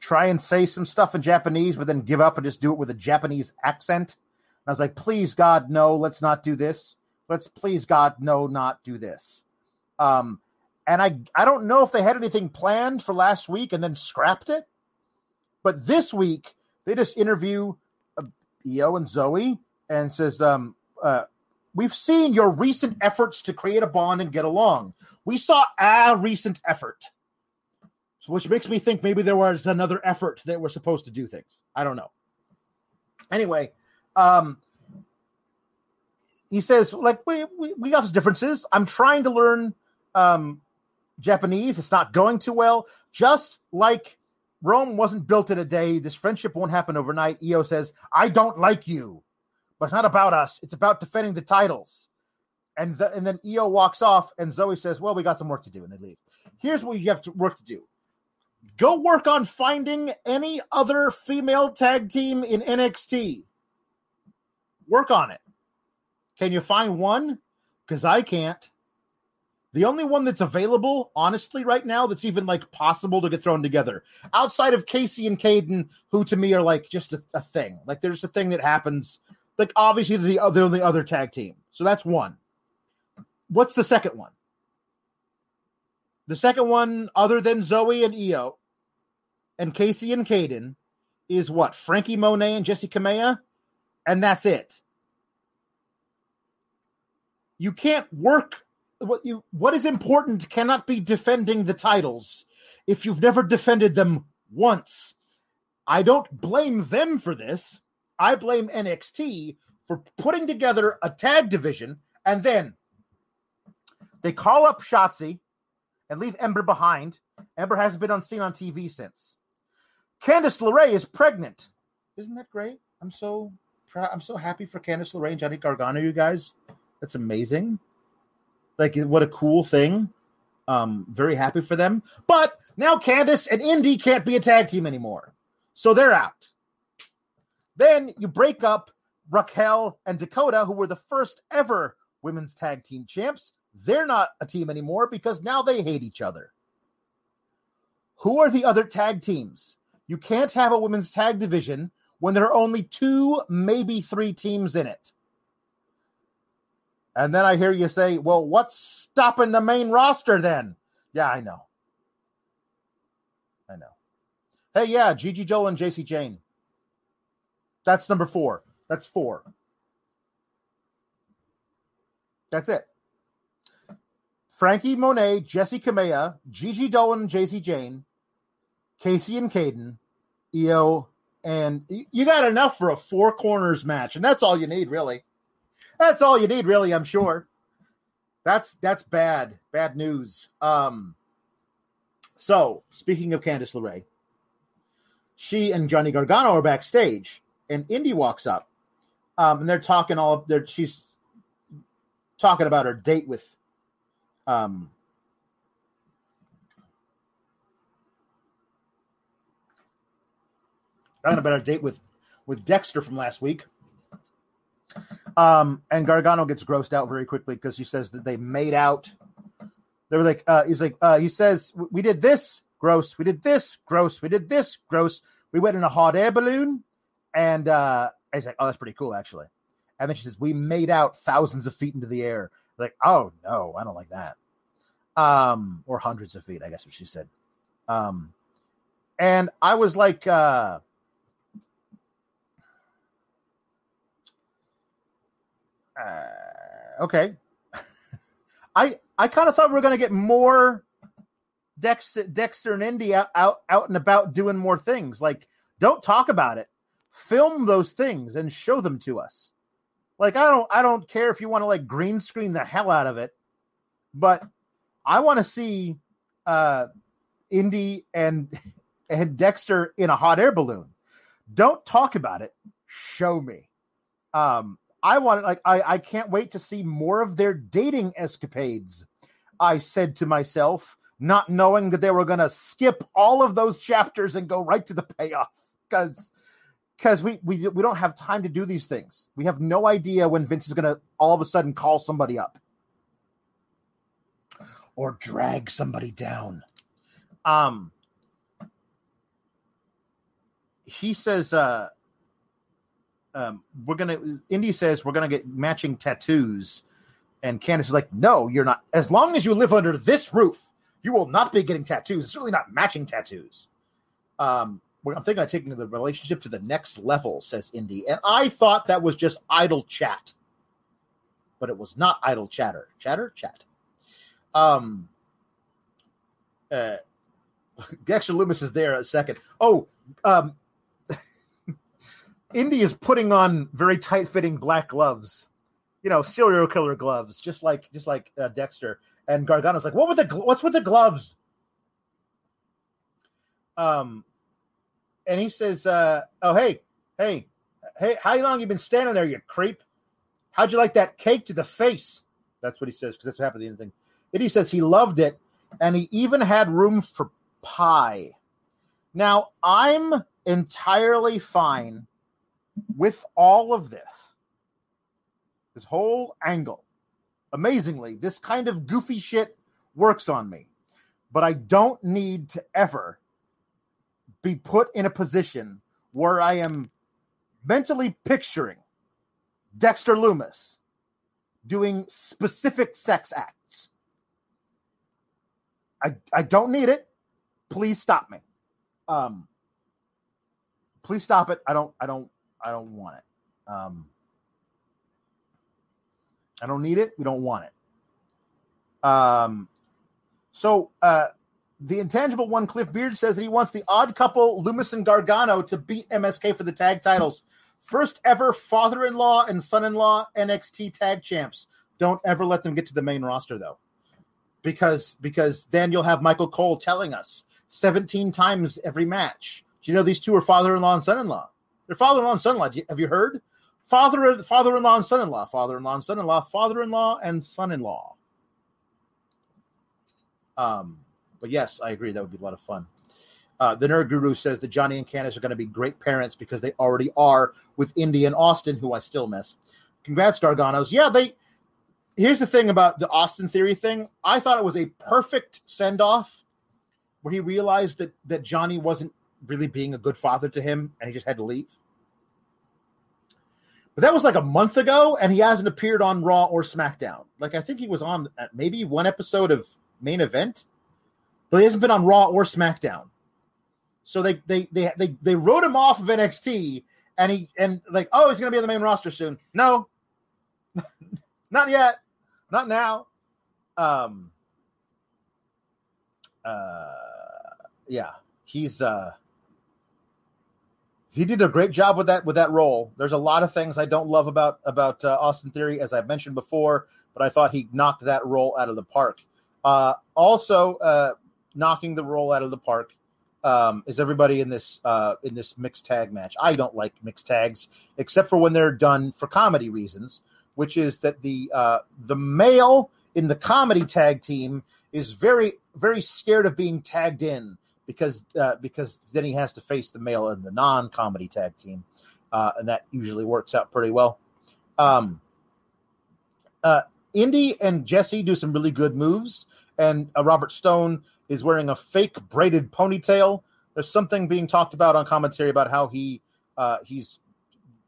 try and say some stuff in Japanese, but then give up and just do it with a Japanese accent. And I was like, please God, no, let's not do this. Let's please God, no, not do this. Um, and I I don't know if they had anything planned for last week and then scrapped it, but this week they just interview uh, Io and Zoey and says, um, uh, we've seen your recent efforts to create a bond and get along. We saw a recent effort, which makes me think maybe there was another effort that we're supposed to do things. I don't know. Anyway, um, he says, like, we, we, we got differences. I'm trying to learn um, Japanese. It's not going too well. Just like Rome wasn't built in a day, this friendship won't happen overnight. Io says, I don't like you, but it's not about us. It's about defending the titles. And, the, and then Io walks off, and Zoey says, Well, we got some work to do, and they leave. Here's what you have to work to do go work on finding any other female tag team in NXT Work on it. Can you find one? Because I can't. The only one that's available, honestly, right now, that's even like possible to get thrown together, outside of Kacy and Kayden, who to me are like just a, a thing. Like there's a thing that happens. Like obviously the they're the other tag team, so that's one. What's the second one? The second one, other than Zoey and Io, and Kacy and Kayden, is what Frankie Monet and Jessi Kamea and that's it. You can't work what you what is important cannot be defending the titles if you've never defended them once. I don't blame them for this. I blame NXT for putting together a tag division and then they call up Shotzi and leave Ember behind. Ember hasn't been on seen on TV since. Candice LeRae is pregnant. Isn't that great? I'm so proud. I'm so happy for Candice LeRae and Johnny Gargano, you guys. That's amazing. Like, what a cool thing. Um, very happy for them. But now Candice and Indi can't be a tag team anymore. So they're out. Then you break up Raquel and Dakota, who were the first ever women's tag team champs. They're not a team anymore because now they hate each other. Who are the other tag teams? You can't have a women's tag division when there are only two, maybe three teams in it. And then I hear you say, well, what's stopping the main roster then? Yeah, I know. I know. Hey, yeah, Gigi Dolan and Jacy Jayne. That's number four. That's four. That's it. Frankie Monet, Jessi Kamea, Gigi Dolan and Jayne, Kacy and Kayden, Io, and you got enough for a four corners match, and that's all you need, really. That's all you need, really. I'm sure. That's that's bad, bad news. Um. So speaking of Candice LeRae, she and Johnny Gargano are backstage, and Indi walks up, um, and they're talking all. They're she's talking about her date with, um, talking about her date with with Dexter from last week. Um, and Gargano gets grossed out very quickly because he says that they made out. They were like, uh, he's like, uh, he says, we did this, gross. We did this, gross. We did this, gross. We went in a hot air balloon. And uh, he's like, oh, that's pretty cool, actually. And then she says, we made out thousands of feet into the air. Like, oh, no, I don't like that. Um, or hundreds of feet, I guess what she said. Um, and I was like, uh, uh, okay. I I kind of thought we were going to get more Dexter, Dexter and Indi out, out out and about doing more things. Like, don't talk about it. Film those things and show them to us. Like, I don't I don't care if you want to like green screen the hell out of it, but I want to see uh Indi and and Dexter in a hot air balloon. Don't talk about it. Show me. Um, I want it like I, I can't wait to see more of their dating escapades. I said to myself, not knowing that they were gonna skip all of those chapters and go right to the payoff. Because because we, we we don't have time to do these things. We have no idea when Vince is gonna all of a sudden call somebody up. Or drag somebody down. Um he says uh um, we're gonna Indi says we're gonna get matching tattoos, and Candice is like, no, you're not. As long as you live under this roof, you will not be getting tattoos. It's certainly not matching tattoos. Um, I'm thinking of taking the relationship to the next level, says Indi, and I thought that was just idle chat, but it was not idle chatter. Chatter, chat. Um, uh, Dexter Lumis is there a second. Oh, um, Indi is putting on very tight fitting black gloves, you know, serial killer gloves, just like just like uh, Dexter. And Gargano's like, "What with the what's with the gloves?" Um, and he says, uh, "Oh hey, hey, hey, how long you been standing there, you creep? How'd you like that cake to the face?" That's what he says because that's what happened. At the end thing. Indi says he loved it, and he even had room for pie. Now I'm entirely fine with all of this, this whole angle, amazingly, this kind of goofy shit works on me. But I don't need to ever be put in a position where I am mentally picturing Dexter Lumis doing specific sex acts. I I don't need it. Please stop me. Um please stop it. I don't I don't I don't want it. Um, I don't need it. We don't want it. Um, so uh, the intangible one, Cliff Beard, says that he wants the odd couple, Lumis and Gargano, to beat MSK for the tag titles. First ever father in law and son in law NXT tag champs. Don't ever let them get to the main roster though. Because because then you'll have Michael Cole telling us 17 times every match. Do you know these two are father in law and son in law? They're father in law and son in law. Have you heard? Father father in law and son in law, father in law and son in law, father in law and son in law. Um, but yes, I agree. That would be a lot of fun. Uh, the Nerd Guru says that Johnny and Candice are going to be great parents because they already are with Indi and Austin, who I still miss. Congrats, Garganos. Yeah, they. Here's the thing about the Austin Theory thing. I thought it was a perfect send off, where he realized that that Johnny wasn't really being a good father to him, and he just had to leave. But that was like a month ago, and he hasn't appeared on Raw or SmackDown. Like I think he was on maybe one episode of Main Event, but he hasn't been on Raw or SmackDown. So they they they they they wrote him off of NXT, and he and like, oh, he's gonna be on the main roster soon. No, not yet, not now. Um. Uh. Yeah, he's uh. He did a great job with that with that role. There's a lot of things I don't love about about uh, Austin Theory, as I've mentioned before, but I thought he knocked that role out of the park. Uh, also, uh, knocking the role out of the park um, is everybody in this uh, in this mixed tag match. I don't like mixed tags except for when they're done for comedy reasons, which is that the uh, the male in the comedy tag team is very very scared of being tagged in because uh, because then he has to face the male in the non comedy tag team, uh, and that usually works out pretty well. Um, uh, Indi and Jessi do some really good moves, and uh, Robert Stone is wearing a fake braided ponytail. There's something being talked about on commentary about how he uh, he's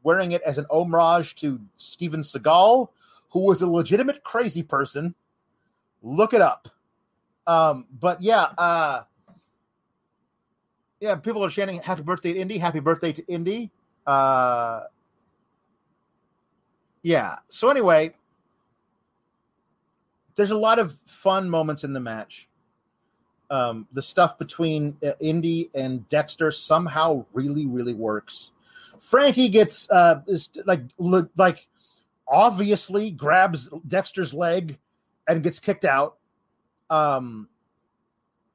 wearing it as an homage to Steven Seagal, who was a legitimate crazy person. Look it up. Um, but yeah, uh, yeah, people are chanting "Happy birthday to Indi! Happy birthday to Indi!" Uh, yeah. So anyway, there's a lot of fun moments in the match um, the stuff between uh, Indi and Dexter somehow really, really works. Frankie gets uh, is, like like obviously grabs Dexter's leg and gets kicked out. Um,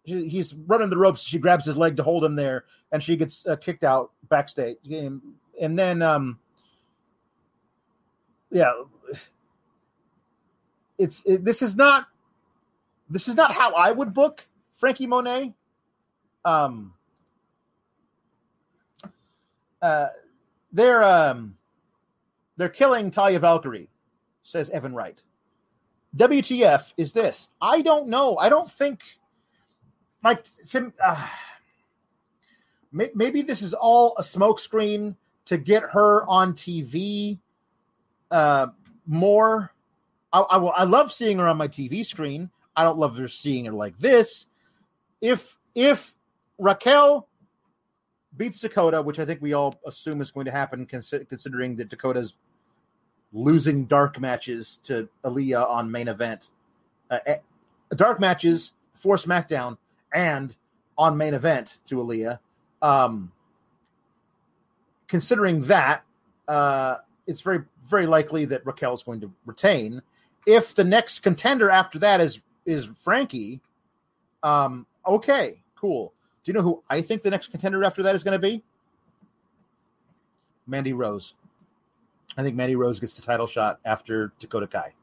he, he's running the ropes. She grabs his leg to hold him there, and she gets uh, kicked out backstage. And, and then, um, yeah, it's it, this is not this is not how I would book Frankie Monet. Um, uh, they're um, they're killing Taya Valkyrie, says Evan Wright. WTF is this? I don't know. I don't think like uh, maybe this is all a smokescreen to get her on TV uh, more. I, I, I love seeing her on my TV screen. I don't love her seeing her like this if if Raquel beats Dakota, which I think we all assume is going to happen, considering that Dakota's losing dark matches to Aliyah on main event, uh, eh, dark matches for SmackDown and on main event to Aliyah. Um, considering that, uh, it's very very likely that Raquel is going to retain. If the next contender after that is is Frankie, um, Okay, cool. Do you know who I think the next contender after that is going to be? Mandy Rose. I think Mandy Rose gets the title shot after Dakota Kai.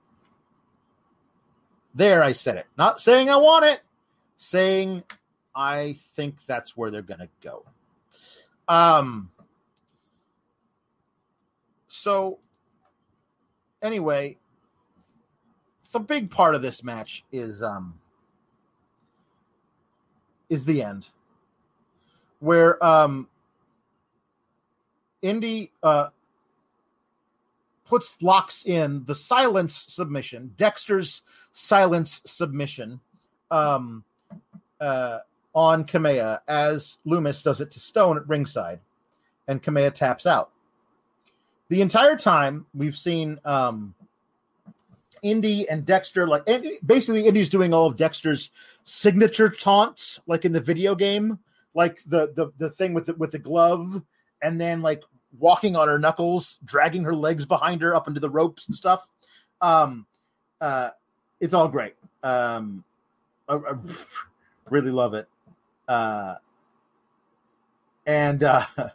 There, I said it. Not saying I want it, saying I think that's where they're going to go. Um. So, anyway, the big part of this match is um is the end, where um, Indi uh, puts locks in the silence submission, Dexter's silence submission, um, uh, on Kamea as Lumis does it to Stone at ringside, and Kamea taps out. the entire time we've seen um, Indi and Dexter like and basically Indi's doing all of Dexter's signature taunts, like in the video game, like the the the thing with the with the glove, and then like walking on her knuckles, dragging her legs behind her up into the ropes and stuff. Um, uh, it's all great. Um, really love it. Uh, and uh,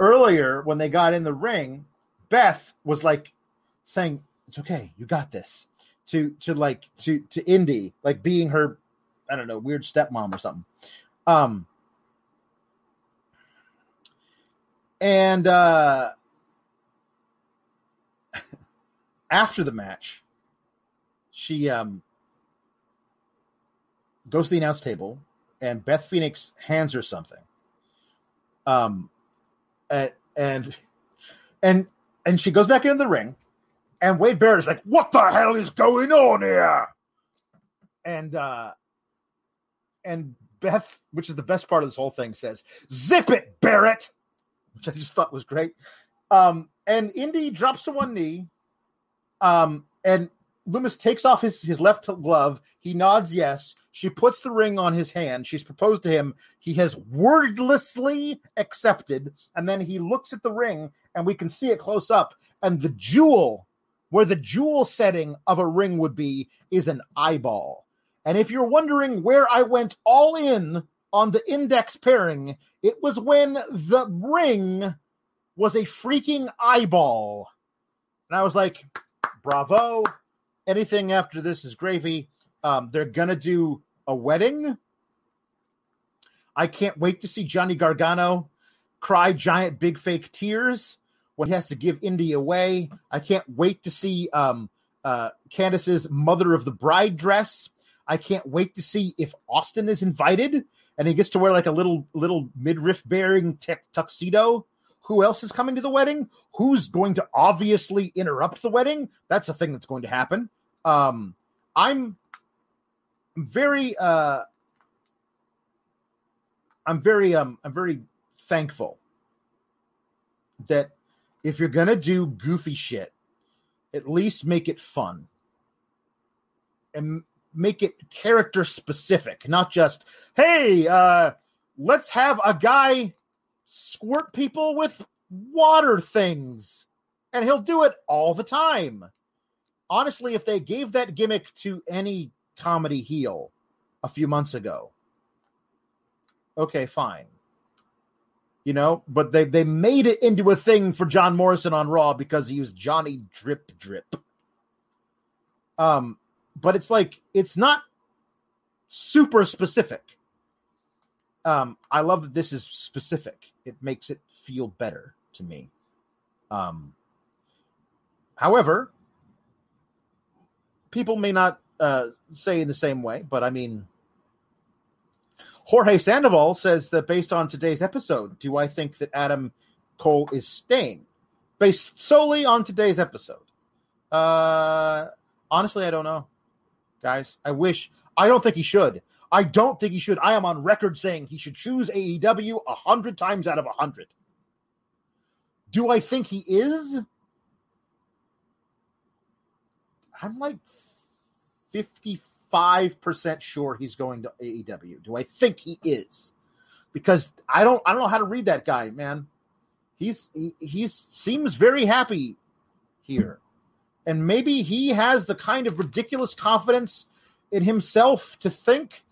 earlier when they got in the ring, Beth was like saying, "It's okay, you got this." To to like to to Indi, like being her, I don't know, weird stepmom or something. Um, and uh, after the match, she um goes to the announce table, and Beth Phoenix hands her something. Um, and and and and she goes back into the ring, and Wade Barrett is like, "What the hell is going on here?" And uh, and Beth, which is the best part of this whole thing, says, "Zip it, Barrett," which I just thought was great. Um, and Indi drops to one knee, um, and Lumis takes off his his left glove. He nods yes. She puts the ring on his hand. She's proposed to him. He has wordlessly accepted. And then he looks at the ring, and we can see it close up. And the jewel, where the jewel setting of a ring would be, is an eyeball. And if you're wondering where I went all in on the index pairing, it was when the ring was a freaking eyeball. And I was like, bravo. Anything after this is gravy. Um, they're gonna do a wedding. I can't wait to see Johnny Gargano cry giant big fake tears when he has to give Indi away. I can't wait to see um, uh, Candice's mother of the bride dress. I can't wait to see if Austin is invited and he gets to wear like a little little midriff bearing t- tuxedo. Who else is coming to the wedding? Who's going to obviously interrupt the wedding? That's a thing that's going to happen. Um, I'm very uh I'm very um I'm very thankful that if you're gonna do goofy shit, at least make it fun and make it character specific, not just hey, uh, let's have a guy squirt people with water things, and he'll do it all the time. Honestly, if they gave that gimmick to any comedy heel a few months ago, okay, fine. You know but they they made it into a thing for john morrison on raw because he was johnny drip drip. Um but it's like it's not super specific. Um i love that this is specific. It makes it feel better to me. Um however people may not uh say in the same way but i mean Jorge Sandoval says that based on today's episode, do I think that Adam Cole is staying? Based solely on today's episode. Uh honestly, I don't know. Guys, I wish I don't think he should. I don't think he should. I am on record saying he should choose AEW a hundred times out of a hundred. Do I think he is? I'm like 55 five percent sure he's going to AEW. Do I think he is? Because I don't I don't know how to read that guy, man. He's he he's, seems very happy here. And maybe he has the kind of ridiculous confidence in himself to think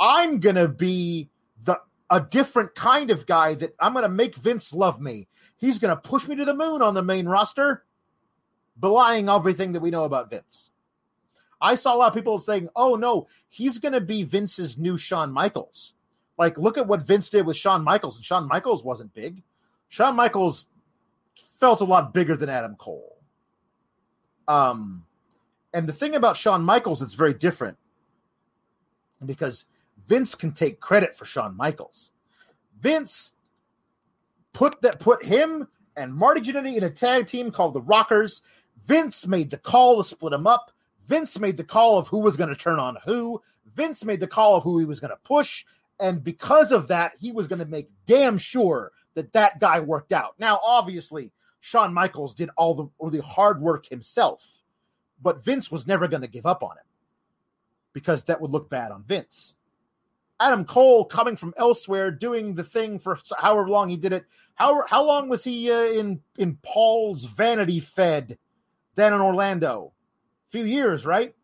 I'm gonna be the a different kind of guy that I'm gonna make Vince love me. He's gonna push me to the moon on the main roster, belying everything that we know about Vince. I saw a lot of people saying, "Oh no, he's going to be Vince's new Shawn Michaels." Like, look at what Vince did with Shawn Michaels, and Shawn Michaels wasn't big. Shawn Michaels felt a lot bigger than Adam Cole. Um, and the thing about Shawn Michaels, it's very different because Vince can take credit for Shawn Michaels. Vince put that put him and Marty Jannetty in a tag team called the Rockers. Vince made the call to split them up. Vince made the call of who was going to turn on who. Vince made the call of who he was going to push. And because of that, he was going to make damn sure that that guy worked out. Now, obviously, Shawn Michaels did all the all the hard work himself, but Vince was never going to give up on him because that would look bad on Vince. Adam Cole coming from elsewhere, doing the thing for however long he did it. How how long was he uh, in in Paul's Vanity Fed down in Orlando? Few years, right?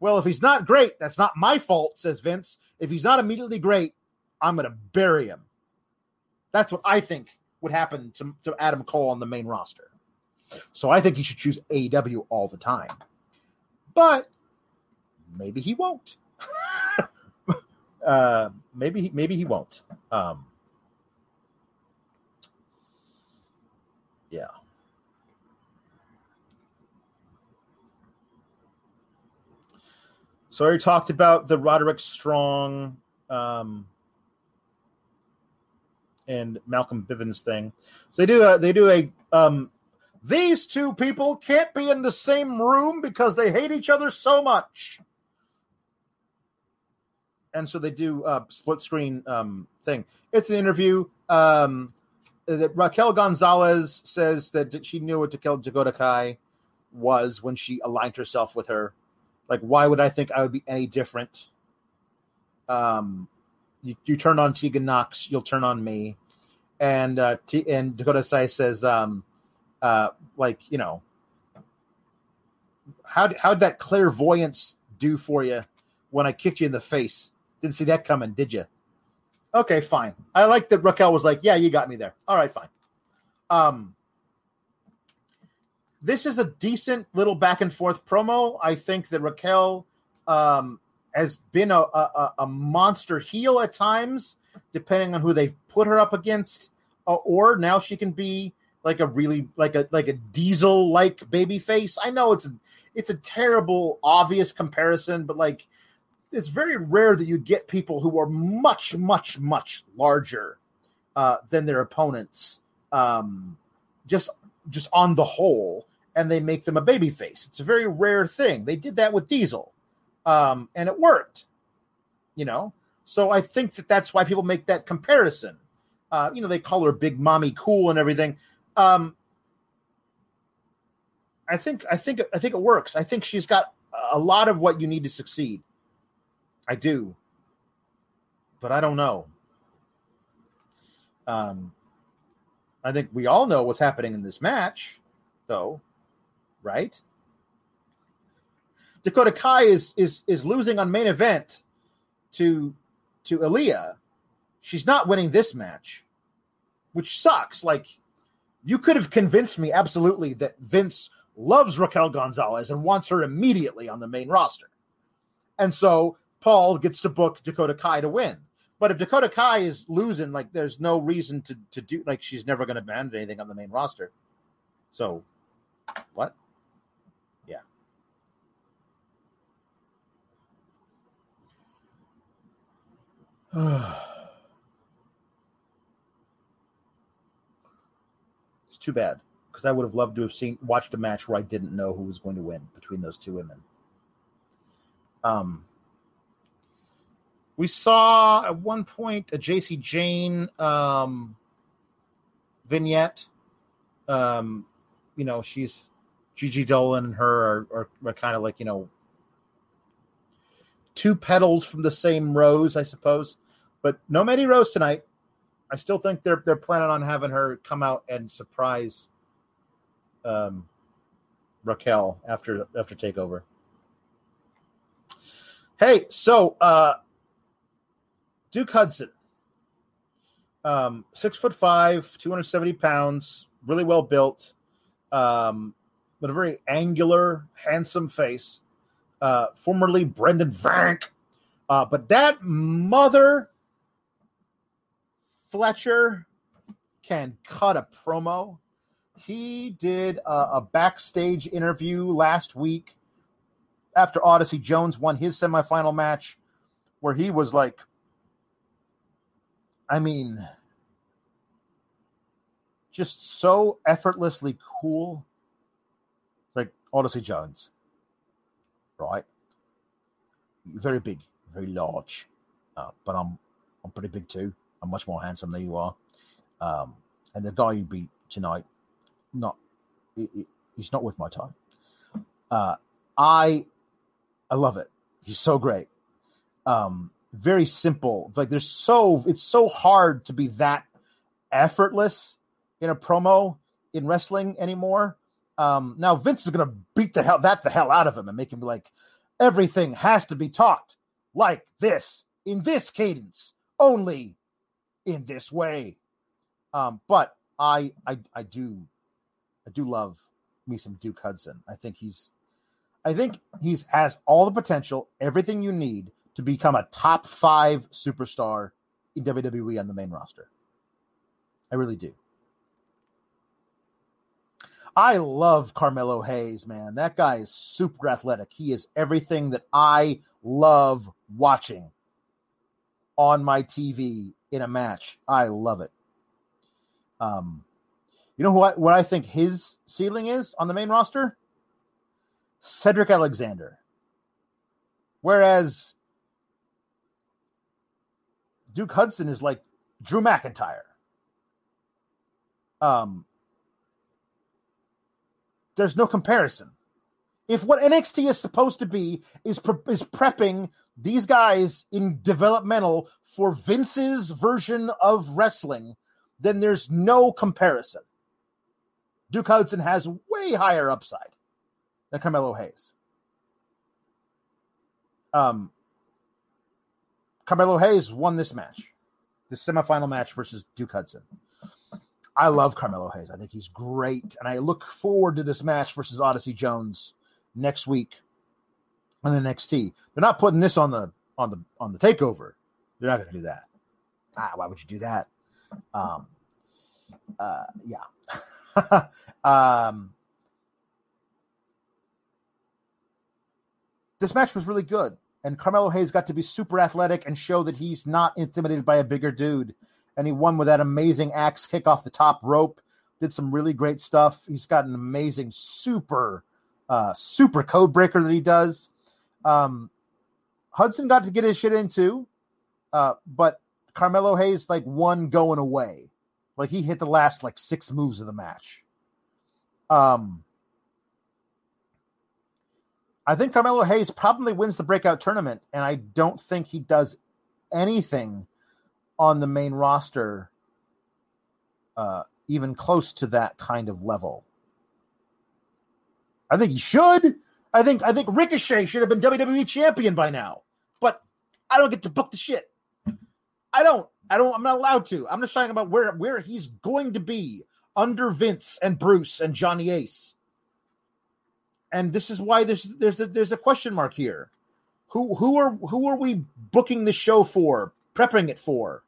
Well, if he's not great, that's not my fault, says Vince. If he's not immediately great, I'm going to bury him. That's what I think would happen to, to Adam Cole on the main roster. So I think he should choose AEW all the time. But maybe he won't. uh, maybe he, maybe he won't. Um, yeah. So we talked about the Roderick Strong um, and Malcolm Bivens thing. So they do a they do a um, these two people can't be in the same room because they hate each other so much. And so they do a split screen um, thing. It's an interview. Um, that Raquel Gonzalez says that she knew what Dakota Kai was when she aligned herself with her. Like, why would I think I would be any different? Um, you, you turn on Tegan Nox, you'll turn on me. And uh, T- and Dakota Kai says, um, uh, like you know, how how'd that clairvoyance do for you when I kicked you in the face? Didn't see that coming, did you? Okay, fine. I like that Raquel was like, yeah, you got me there. All right, fine. Um, this is a decent little back and forth promo. I think that Raquel um, has been a, a, a, monster heel at times, depending on who they put her up against, uh, or now she can be like a really like a like a diesel like baby face. I know it's a it's a terrible obvious comparison, but like it's very rare that you get people who are much much much larger uh, than their opponents. Um, just just on the whole and they make them a baby face. It's a very rare thing. They did that with Diesel, um, and it worked. You know, so I think that that's why people make that comparison. Uh, you know, they call her Big Mami Cool and everything. Um, I think I think I think it works. I think she's got a lot of what you need to succeed. I do, but I don't know. Um, I think we all know what's happening in this match, though right? Dakota Kai is is is losing on main event to to Aliyah. She's not winning this match, which sucks. Like you could have convinced me absolutely that Vince loves Raquel Gonzalez and wants her immediately on the main roster. And so Paul gets to book Dakota Kai to win. But if Dakota Kai is losing, like there's no reason to to do like she's never going to manage anything on the main roster. So, what? it's too bad because I would have loved to have seen watched a match where I didn't know who was going to win between those two women. Um, we saw at one point a Jacy Jayne um, vignette. Um, you know, she's Gigi Dolan and her are, are, are kind of like you know two petals from the same rose, I suppose. But no Mandy Rose tonight. I still think they're they're planning on having her come out and surprise um, Raquel after after takeover. Hey, so uh, Duke Hudson, um, six foot five, two hundred seventy pounds, really well built, um, but a very angular, handsome face. Uh, formerly Brendan Vink, uh, but that mother Fletcher can cut a promo. He did a, a, backstage interview last week after Odyssey Jones won his semifinal match, where he was like, I mean, just so effortlessly cool. Like Odyssey Jones, right? Very big, very large, uh, but I'm I'm pretty big too. I'm much more handsome than you are. Um, and the guy you beat tonight, not he's not worth my time. Uh, I I love it. He's so great. Um, very simple. Like there's so it's so hard to be that effortless in a promo in wrestling anymore. Um, now Vince is gonna beat the hell that the hell out of him and make him be like, everything has to be talked like this in this cadence only in this way. Um, but I I I do I do love me some Duke Hudson. I think he's I think he's has all the potential, everything you need to become a top five superstar in WWE on the main roster. I really do. I love Carmelo Hayes, man. That guy is super athletic. He is everything that I love watching on my TV in a match. I love it. Um, you know what? What I think his ceiling is on the main roster? Cedric Alexander. Whereas Duke Hudson is like Drew McIntyre. Um, there's no comparison. If what NXT is supposed to be is pre- is prepping these guys in developmental for Vince's version of wrestling, then there's no comparison. Duke Hudson has way higher upside than Carmelo Hayes. Um, Carmelo Hayes won this match, the semifinal match versus Duke Hudson. I love Carmelo Hayes. I think he's great, and I look forward to this match versus Odyssey Jones next week on the NXT. They're not putting this on the on the on the takeover. They're not going to do that. Ah, why would you do that? Um, uh, yeah. um, this match was really good, and Carmelo Hayes got to be super athletic and show that he's not intimidated by a bigger dude and he won with that amazing axe kick off the top rope. Did some really great stuff. He's got an amazing super, uh, super code breaker that he does. Um, Hudson got to get his shit into, uh, but Carmelo Hayes like one going away. Like he hit the last like six moves of the match. Um, I think Carmelo Hayes probably wins the breakout tournament, and I don't think he does anything on the main roster uh, even close to that kind of level. I think he should. I think I think Ricochet should have been WWE champion by now. But I don't get to book the shit. I don't. I don't. I'm not allowed to. I'm just talking about where where he's going to be under Vince and Bruce and Johnny Ace. And this is why there's there's a, there's a question mark here. Who who are who are we booking the show for? Prepping it for?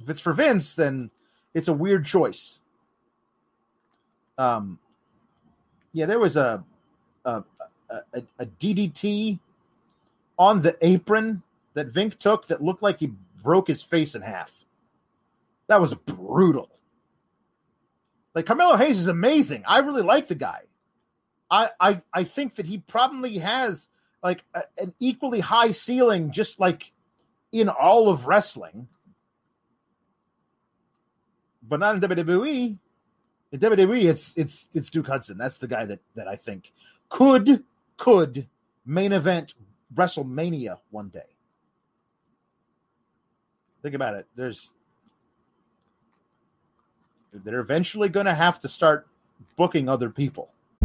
If it's for Vince, then it's a weird choice. Um, yeah, there was a a, a, a DDT on the apron that Vink took that looked like he broke his face in half. That was brutal. Like Carmelo Hayes is amazing. I really like the guy. I I I think that he probably has like a, an equally high ceiling, just like in all of wrestling but not in WWE. In WWE, it's it's it's Duke Hudson. That's the guy that that I think could could main event WrestleMania one day. Think about it. There's they're eventually going to have to start booking other people.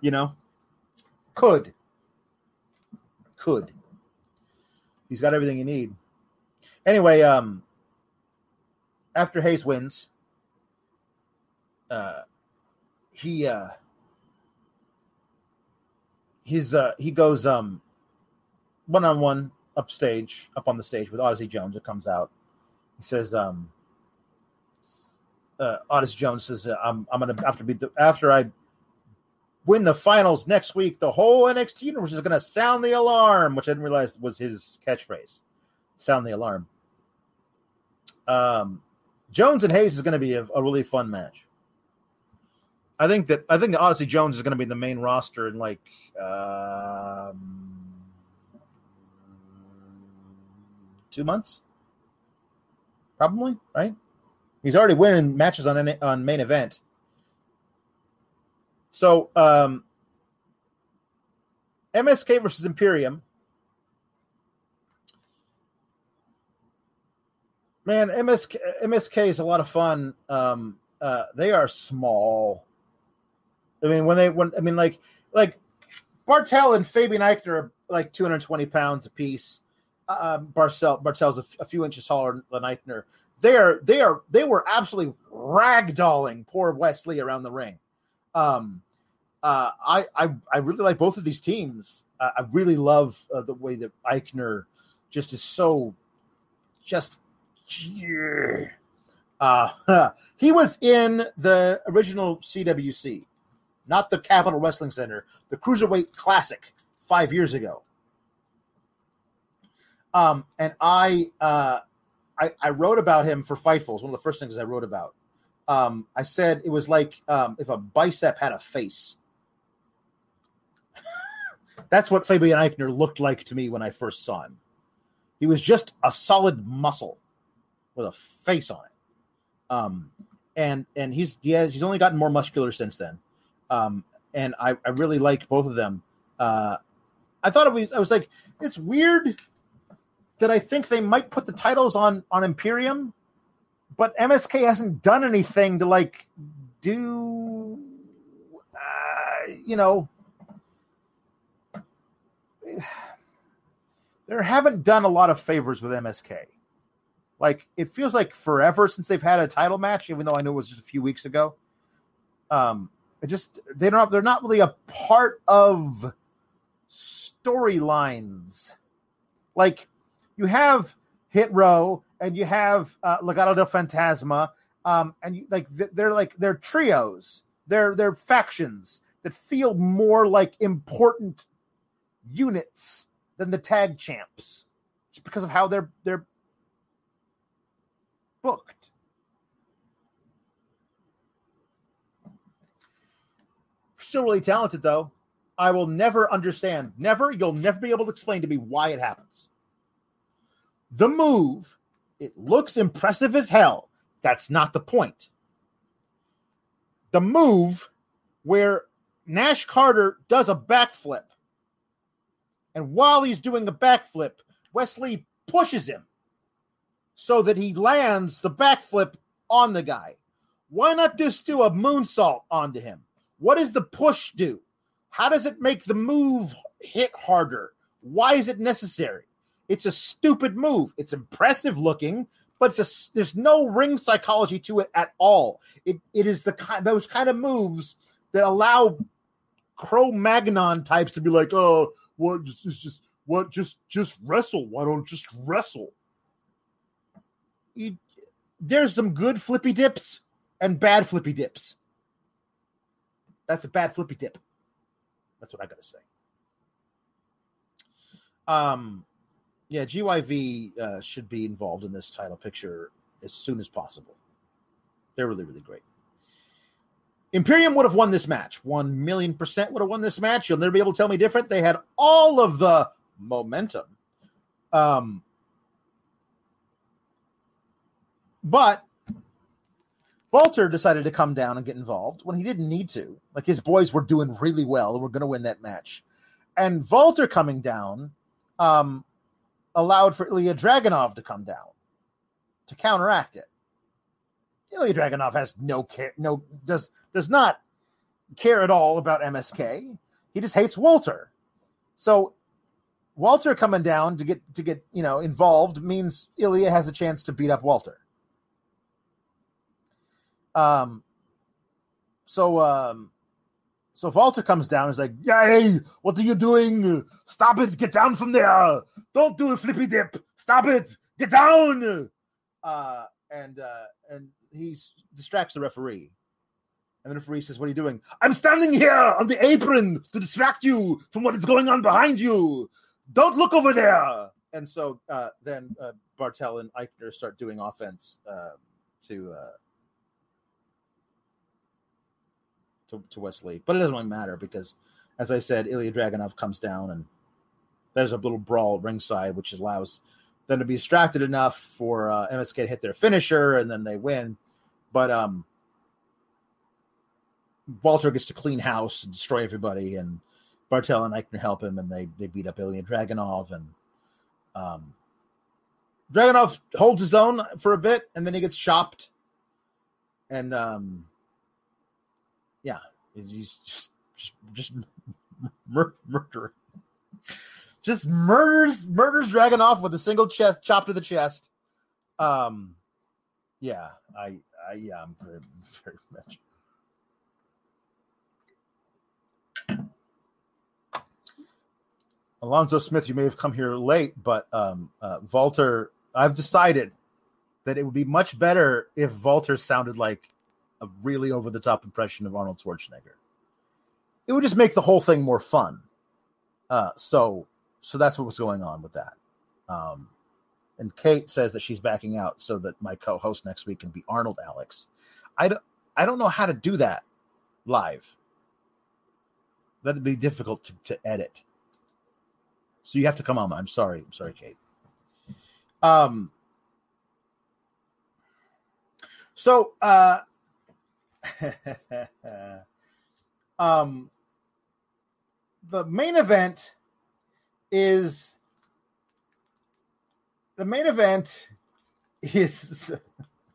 You know, could, could. He's got everything you need. Anyway, um, after Hayes wins, uh, he uh, he's uh, he goes um one on one upstage, up on the stage with Odyssey Jones. It comes out. He says, um, uh, Odyssey Jones says, uh, I'm, I'm to, after, be the, after I win the finals next week, the whole NXT universe is going to sound the alarm, which I didn't realize was his catchphrase. Sound the alarm. Um, Jones and Hayes is going to be a, a, really fun match. I think that I think that Odyssey Jones is going to be the main roster in like um, two months, probably right. He's already winning matches on on main event. So um, MSK versus Imperium. Man, MSK MSK is a lot of fun. Um, uh, they are small. I mean, when they when I mean like like Barthel and Fabian Aichner are like 220 pounds a piece. Uh, um, Barthel Barthel's a, f- a few inches taller than Aichner. They are they are they were absolutely ragdolling poor Wesley around the ring. Um, uh, I, I I really like both of these teams. Uh, I really love uh, the way that Aichner just is so just yeah. Uh, he was in the original CWC, not the Capital Wrestling Center, the Cruiserweight Classic five years ago. Um, and I, uh, I, I wrote about him for Fightful. One of the first things I wrote about. Um, I said it was like um, if a bicep had a face. That's what Fabian Aichner looked like to me when I first saw him. He was just a solid muscle with a face on it. Um, and and he's he has, he's only gotten more muscular since then. Um, and I, I really like both of them. Uh, I thought it was I was like it's weird that I think they might put the titles on on Imperium, but MSK hasn't done anything to like do uh, you know they haven't done a lot of favors with MSK. Like it feels like forever since they've had a title match, even though I know it was just a few weeks ago. Um, just they don't they're not really a part of storylines. Like you have Hit Row and you have uh, Legado del Fantasma, um, and you, like they're like they're trios, they're they're factions that feel more like important units than the tag champs, just because of how they're they're booked. Still really talented though. I will never understand. Never. You'll never be able to explain to me why it happens. The move, it looks impressive as hell. That's not the point. The move where Nash Carter does a backflip. And while he's doing a backflip, Wesley pushes him so that he lands the backflip on the guy. Why not just do a moonsault onto him? What does the push do? How does it make the move hit harder? Why is it necessary? It's a stupid move. It's impressive looking, but a, there's no ring psychology to it at all. It it is the kind those kind of moves that allow Cro-Magnon types to be like, oh, what just, just what just just wrestle? Why don't just wrestle? You, there's some good flippy dips and bad flippy dips. That's a bad flippy dip. That's what I gotta say. Um, yeah, GYV uh, should be involved in this title picture as soon as possible. They're really, really great. Imperium would have won this match. One million percent would have won this match. You'll never be able to tell me different. They had all of the momentum. Um, but Walter decided to come down and get involved when he didn't need to. Like his boys were doing really well and were going to win that match. And Walter coming down um, allowed for Ilja Dragunov to come down to counteract it. Ilja Dragunov has no care, no does does not care at all about MSK. He just hates Walter. So Walter coming down to get to get you know involved means Ilja has a chance to beat up Walter. Um. So um. So Walter comes down. He's like, "Hey, what are you doing? Stop it! Get down from there! Don't do a flippy dip! Stop it! Get down!" Uh, and uh, and he distracts the referee. And the referee says, What are you doing? I'm standing here on the apron to distract you from what is going on behind you. Don't look over there. And so uh, then uh, Barthel and Aichner start doing offense uh, to, uh, to to Wesley. But it doesn't really matter because, as I said, Ilja Dragunov comes down and there's a little brawl ringside, which allows them to be distracted enough for uh, MSK to hit their finisher, and then they win. But um, Walter gets to clean house and destroy everybody, and Barthel and Aichner help him, and they they beat up Ilja Dragunov, and um, Dragunov holds his own for a bit, and then he gets chopped, and um, yeah, he's just just just mur- murdering, just murders murders Dragunov with a single chest chop to the chest. Um, yeah, I, I yeah, I'm very very much. Alonzo Smith, you may have come here late, but um, uh, Walter, I've decided that it would be much better if Walter sounded like a really over the top impression of Arnold Schwarzenegger. It would just make the whole thing more fun. Uh, so, so that's what was going on with that. Um, and Kate says that she's backing out so that my co-host next week can be Arnold Alex. I don't, I don't know how to do that live. That'd be difficult to, to edit. So you have to come on. I'm sorry. I'm sorry, Kate. Um. So, uh, um, the main event is the main event is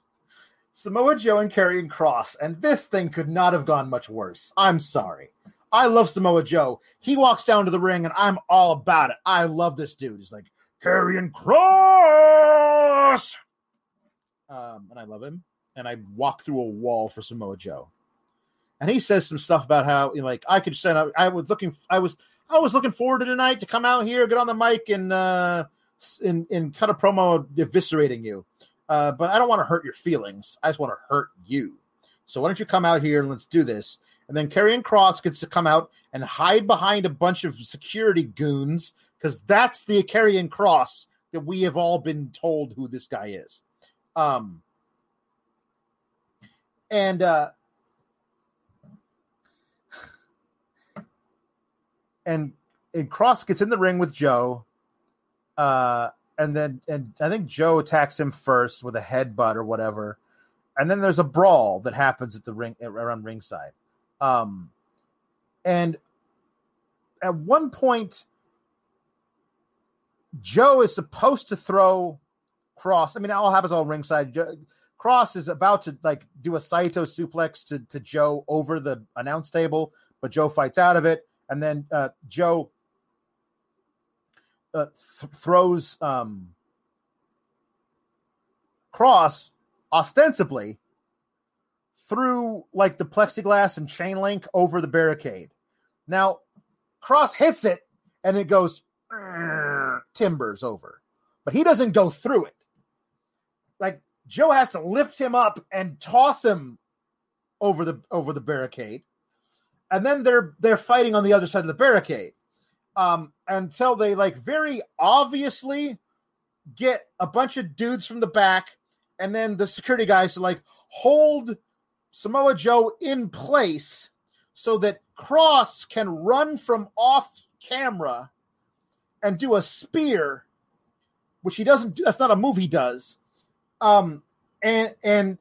Samoa Joe and Karrion Kross, and this thing could not have gone much worse. I'm sorry. I love Samoa Joe. He walks down to the ring, and I'm all about it. I love this dude. He's like Karrion Kross, um, and I love him. And I walk through a wall for Samoa Joe, and he says some stuff about how you know, like I could send. I was looking. I was. I was looking forward to tonight to come out here, get on the mic, and uh, and, and cut a promo eviscerating you. Uh, but I don't want to hurt your feelings. I just want to hurt you. So why don't you come out here and let's do this? And then Karrion Kross gets to come out and hide behind a bunch of security goons because that's the Karrion Kross that we have all been told who this guy is. Um, and uh, and and Kross gets in the ring with Joe, uh, and then and I think Joe attacks him first with a headbutt or whatever, and then there's a brawl that happens at the ring around ringside. Um, and at one point, Joe is supposed to throw Kross. I mean, it all happens all ringside. Joe, Kross is about to like do a Saito suplex to, to Joe over the announce table, but Joe fights out of it. And then uh, Joe uh, th- throws um, Kross ostensibly through like the plexiglass and chain link over the barricade. Now, Kross hits it and it goes timbers over, but he doesn't go through it. Joe has to lift him up and toss him over the over the barricade, and then they're they're fighting on the other side of the barricade um, until they like very obviously get a bunch of dudes from the back, and then the security guys to like hold Samoa Joe in place so that Kross can run from off camera and do a spear, which he doesn't. That's not a move he does. Um, and and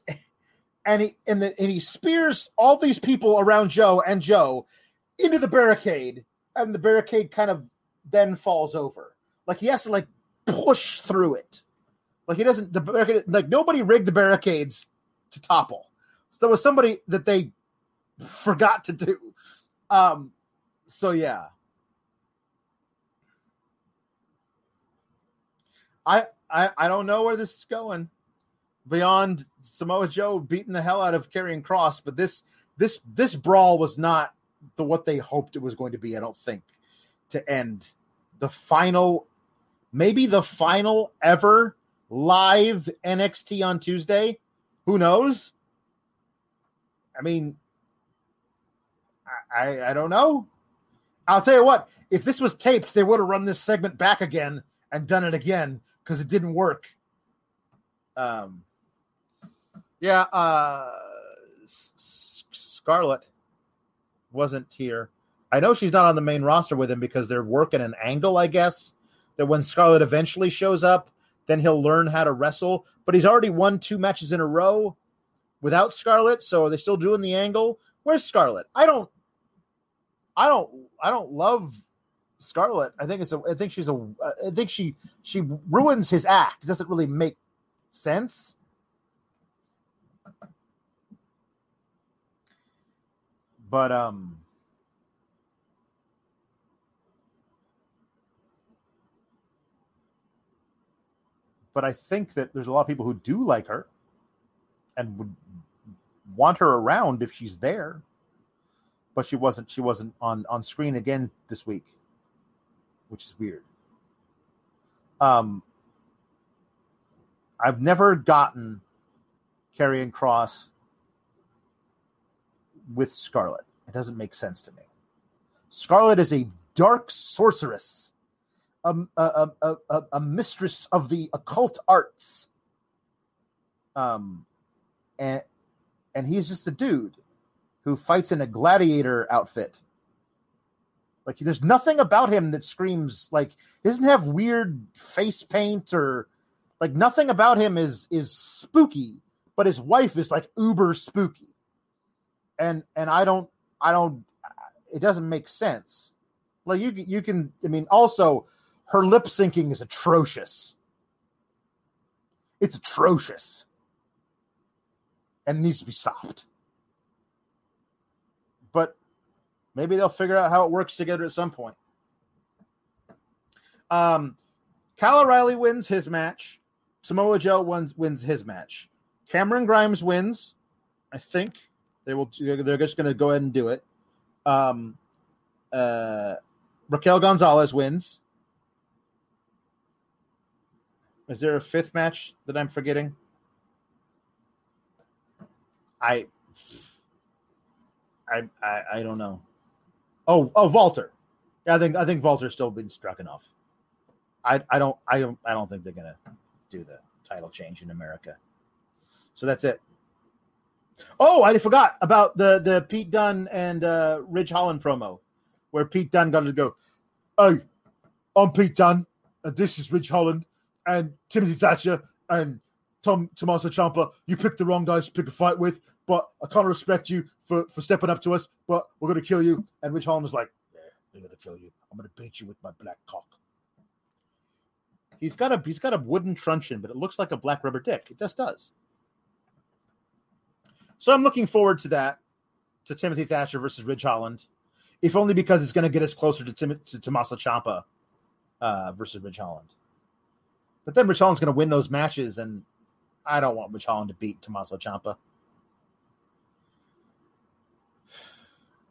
and he and, the, and he spears all these people around Joe and Joe into the barricade, and the barricade kind of then falls over. Like he has to like push through it. Like he doesn't. The barricade, like nobody rigged the barricades to topple. So there was somebody that they forgot to do. Um, so yeah. I, I I don't know where this is going beyond Samoa Joe beating the hell out of Karrion Kross, but this this this brawl was not the what they hoped it was going to be. I don't think to end the final, maybe the final ever live NXT on Tuesday. Who knows? I mean, I, I, I don't know. I'll tell you what. If this was taped, they would have run this segment back again and done it again because it didn't work. Um, yeah, uh, Scarlett wasn't here. I know she's not on the main roster with him because they're working an angle, I guess, that when Scarlett eventually shows up, then he'll learn how to wrestle. But he's already won two matches in a row without Scarlett, so are they still doing the angle? Where's Scarlett? I don't I don't I don't love Scarlett. I think it's a I think she's a I think she she ruins his act. It doesn't really make sense. But um but I think that there's a lot of people who do like her and would want her around if she's there. But she wasn't she wasn't on on screen again this week, which is weird. Um I've never gotten Karrion Kross with Scarlet. It doesn't make sense to me. Scarlet is a dark sorceress, a, a, a, a, mistress of the occult arts. Um, and and he's just a dude who fights in a gladiator outfit. Like there's nothing about him that screams like he doesn't have weird face paint or like nothing about him is is spooky, but his wife is like uber spooky. And and I don't I don't it doesn't make sense. Like you you can I mean also her lip syncing is atrocious. It's atrocious. And needs to be stopped. But maybe they'll figure out how it works together at some point. Um Kyle O'Reilly wins his match. Samoa Joe wins wins his match. Cameron Grimes wins. I think they will. They're just going to go ahead and do it. Um, uh, Raquel Gonzalez wins. Is there a fifth match that I'm forgetting? I, I, I, I don't know. Oh, oh, Walter. Yeah, I think I think Walter's still been struck enough. I, I don't, I don't, I don't think they're gonna do the title change in America. So that's it. Oh, I forgot about the the Pete Dunne and uh, Ridge Holland promo, where Pete Dunne got to go. Hey, I'm Pete Dunne, and this is Ridge Holland, and Timothy Thatcher, and Tom Tommaso Ciampa. You picked the wrong guys to pick a fight with, but I can't respect you for for stepping up to us. But we're gonna kill you. And Ridge Holland was like, "Yeah, they're gonna kill you. I'm gonna beat you with my black cock." He's got a he's got a wooden truncheon, but it looks like a black rubber dick. It just does. So I'm looking forward to that, to Timothy Thatcher versus Ridge Holland, if only because it's going to get us closer to, Tim- to Tommaso Ciampa uh, versus Ridge Holland. But then Ridge Holland's going to win those matches, and I don't want Ridge Holland to beat Tommaso Ciampa.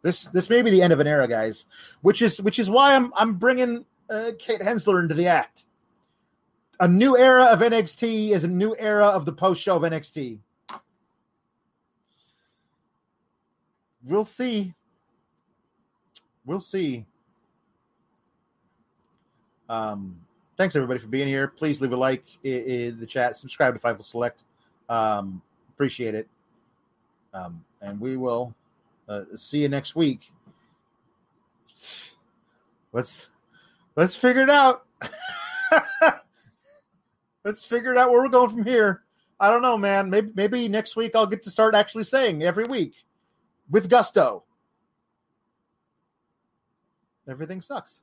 This this may be the end of an era, guys. Which is which is why I'm I'm bringing uh, Kate Hensler into the act. A new era of NXT is a new era of the post show of NXT. We'll see. We'll see. Um, thanks everybody for being here. Please leave a like in, the chat. Subscribe to Fightful Select. Um, appreciate it. Um, and we will uh, see you next week. Let's let's figure it out. let's figure it out where we're going from here. I don't know, man. Maybe maybe next week I'll get to start actually saying every week with gusto. Everything sucks.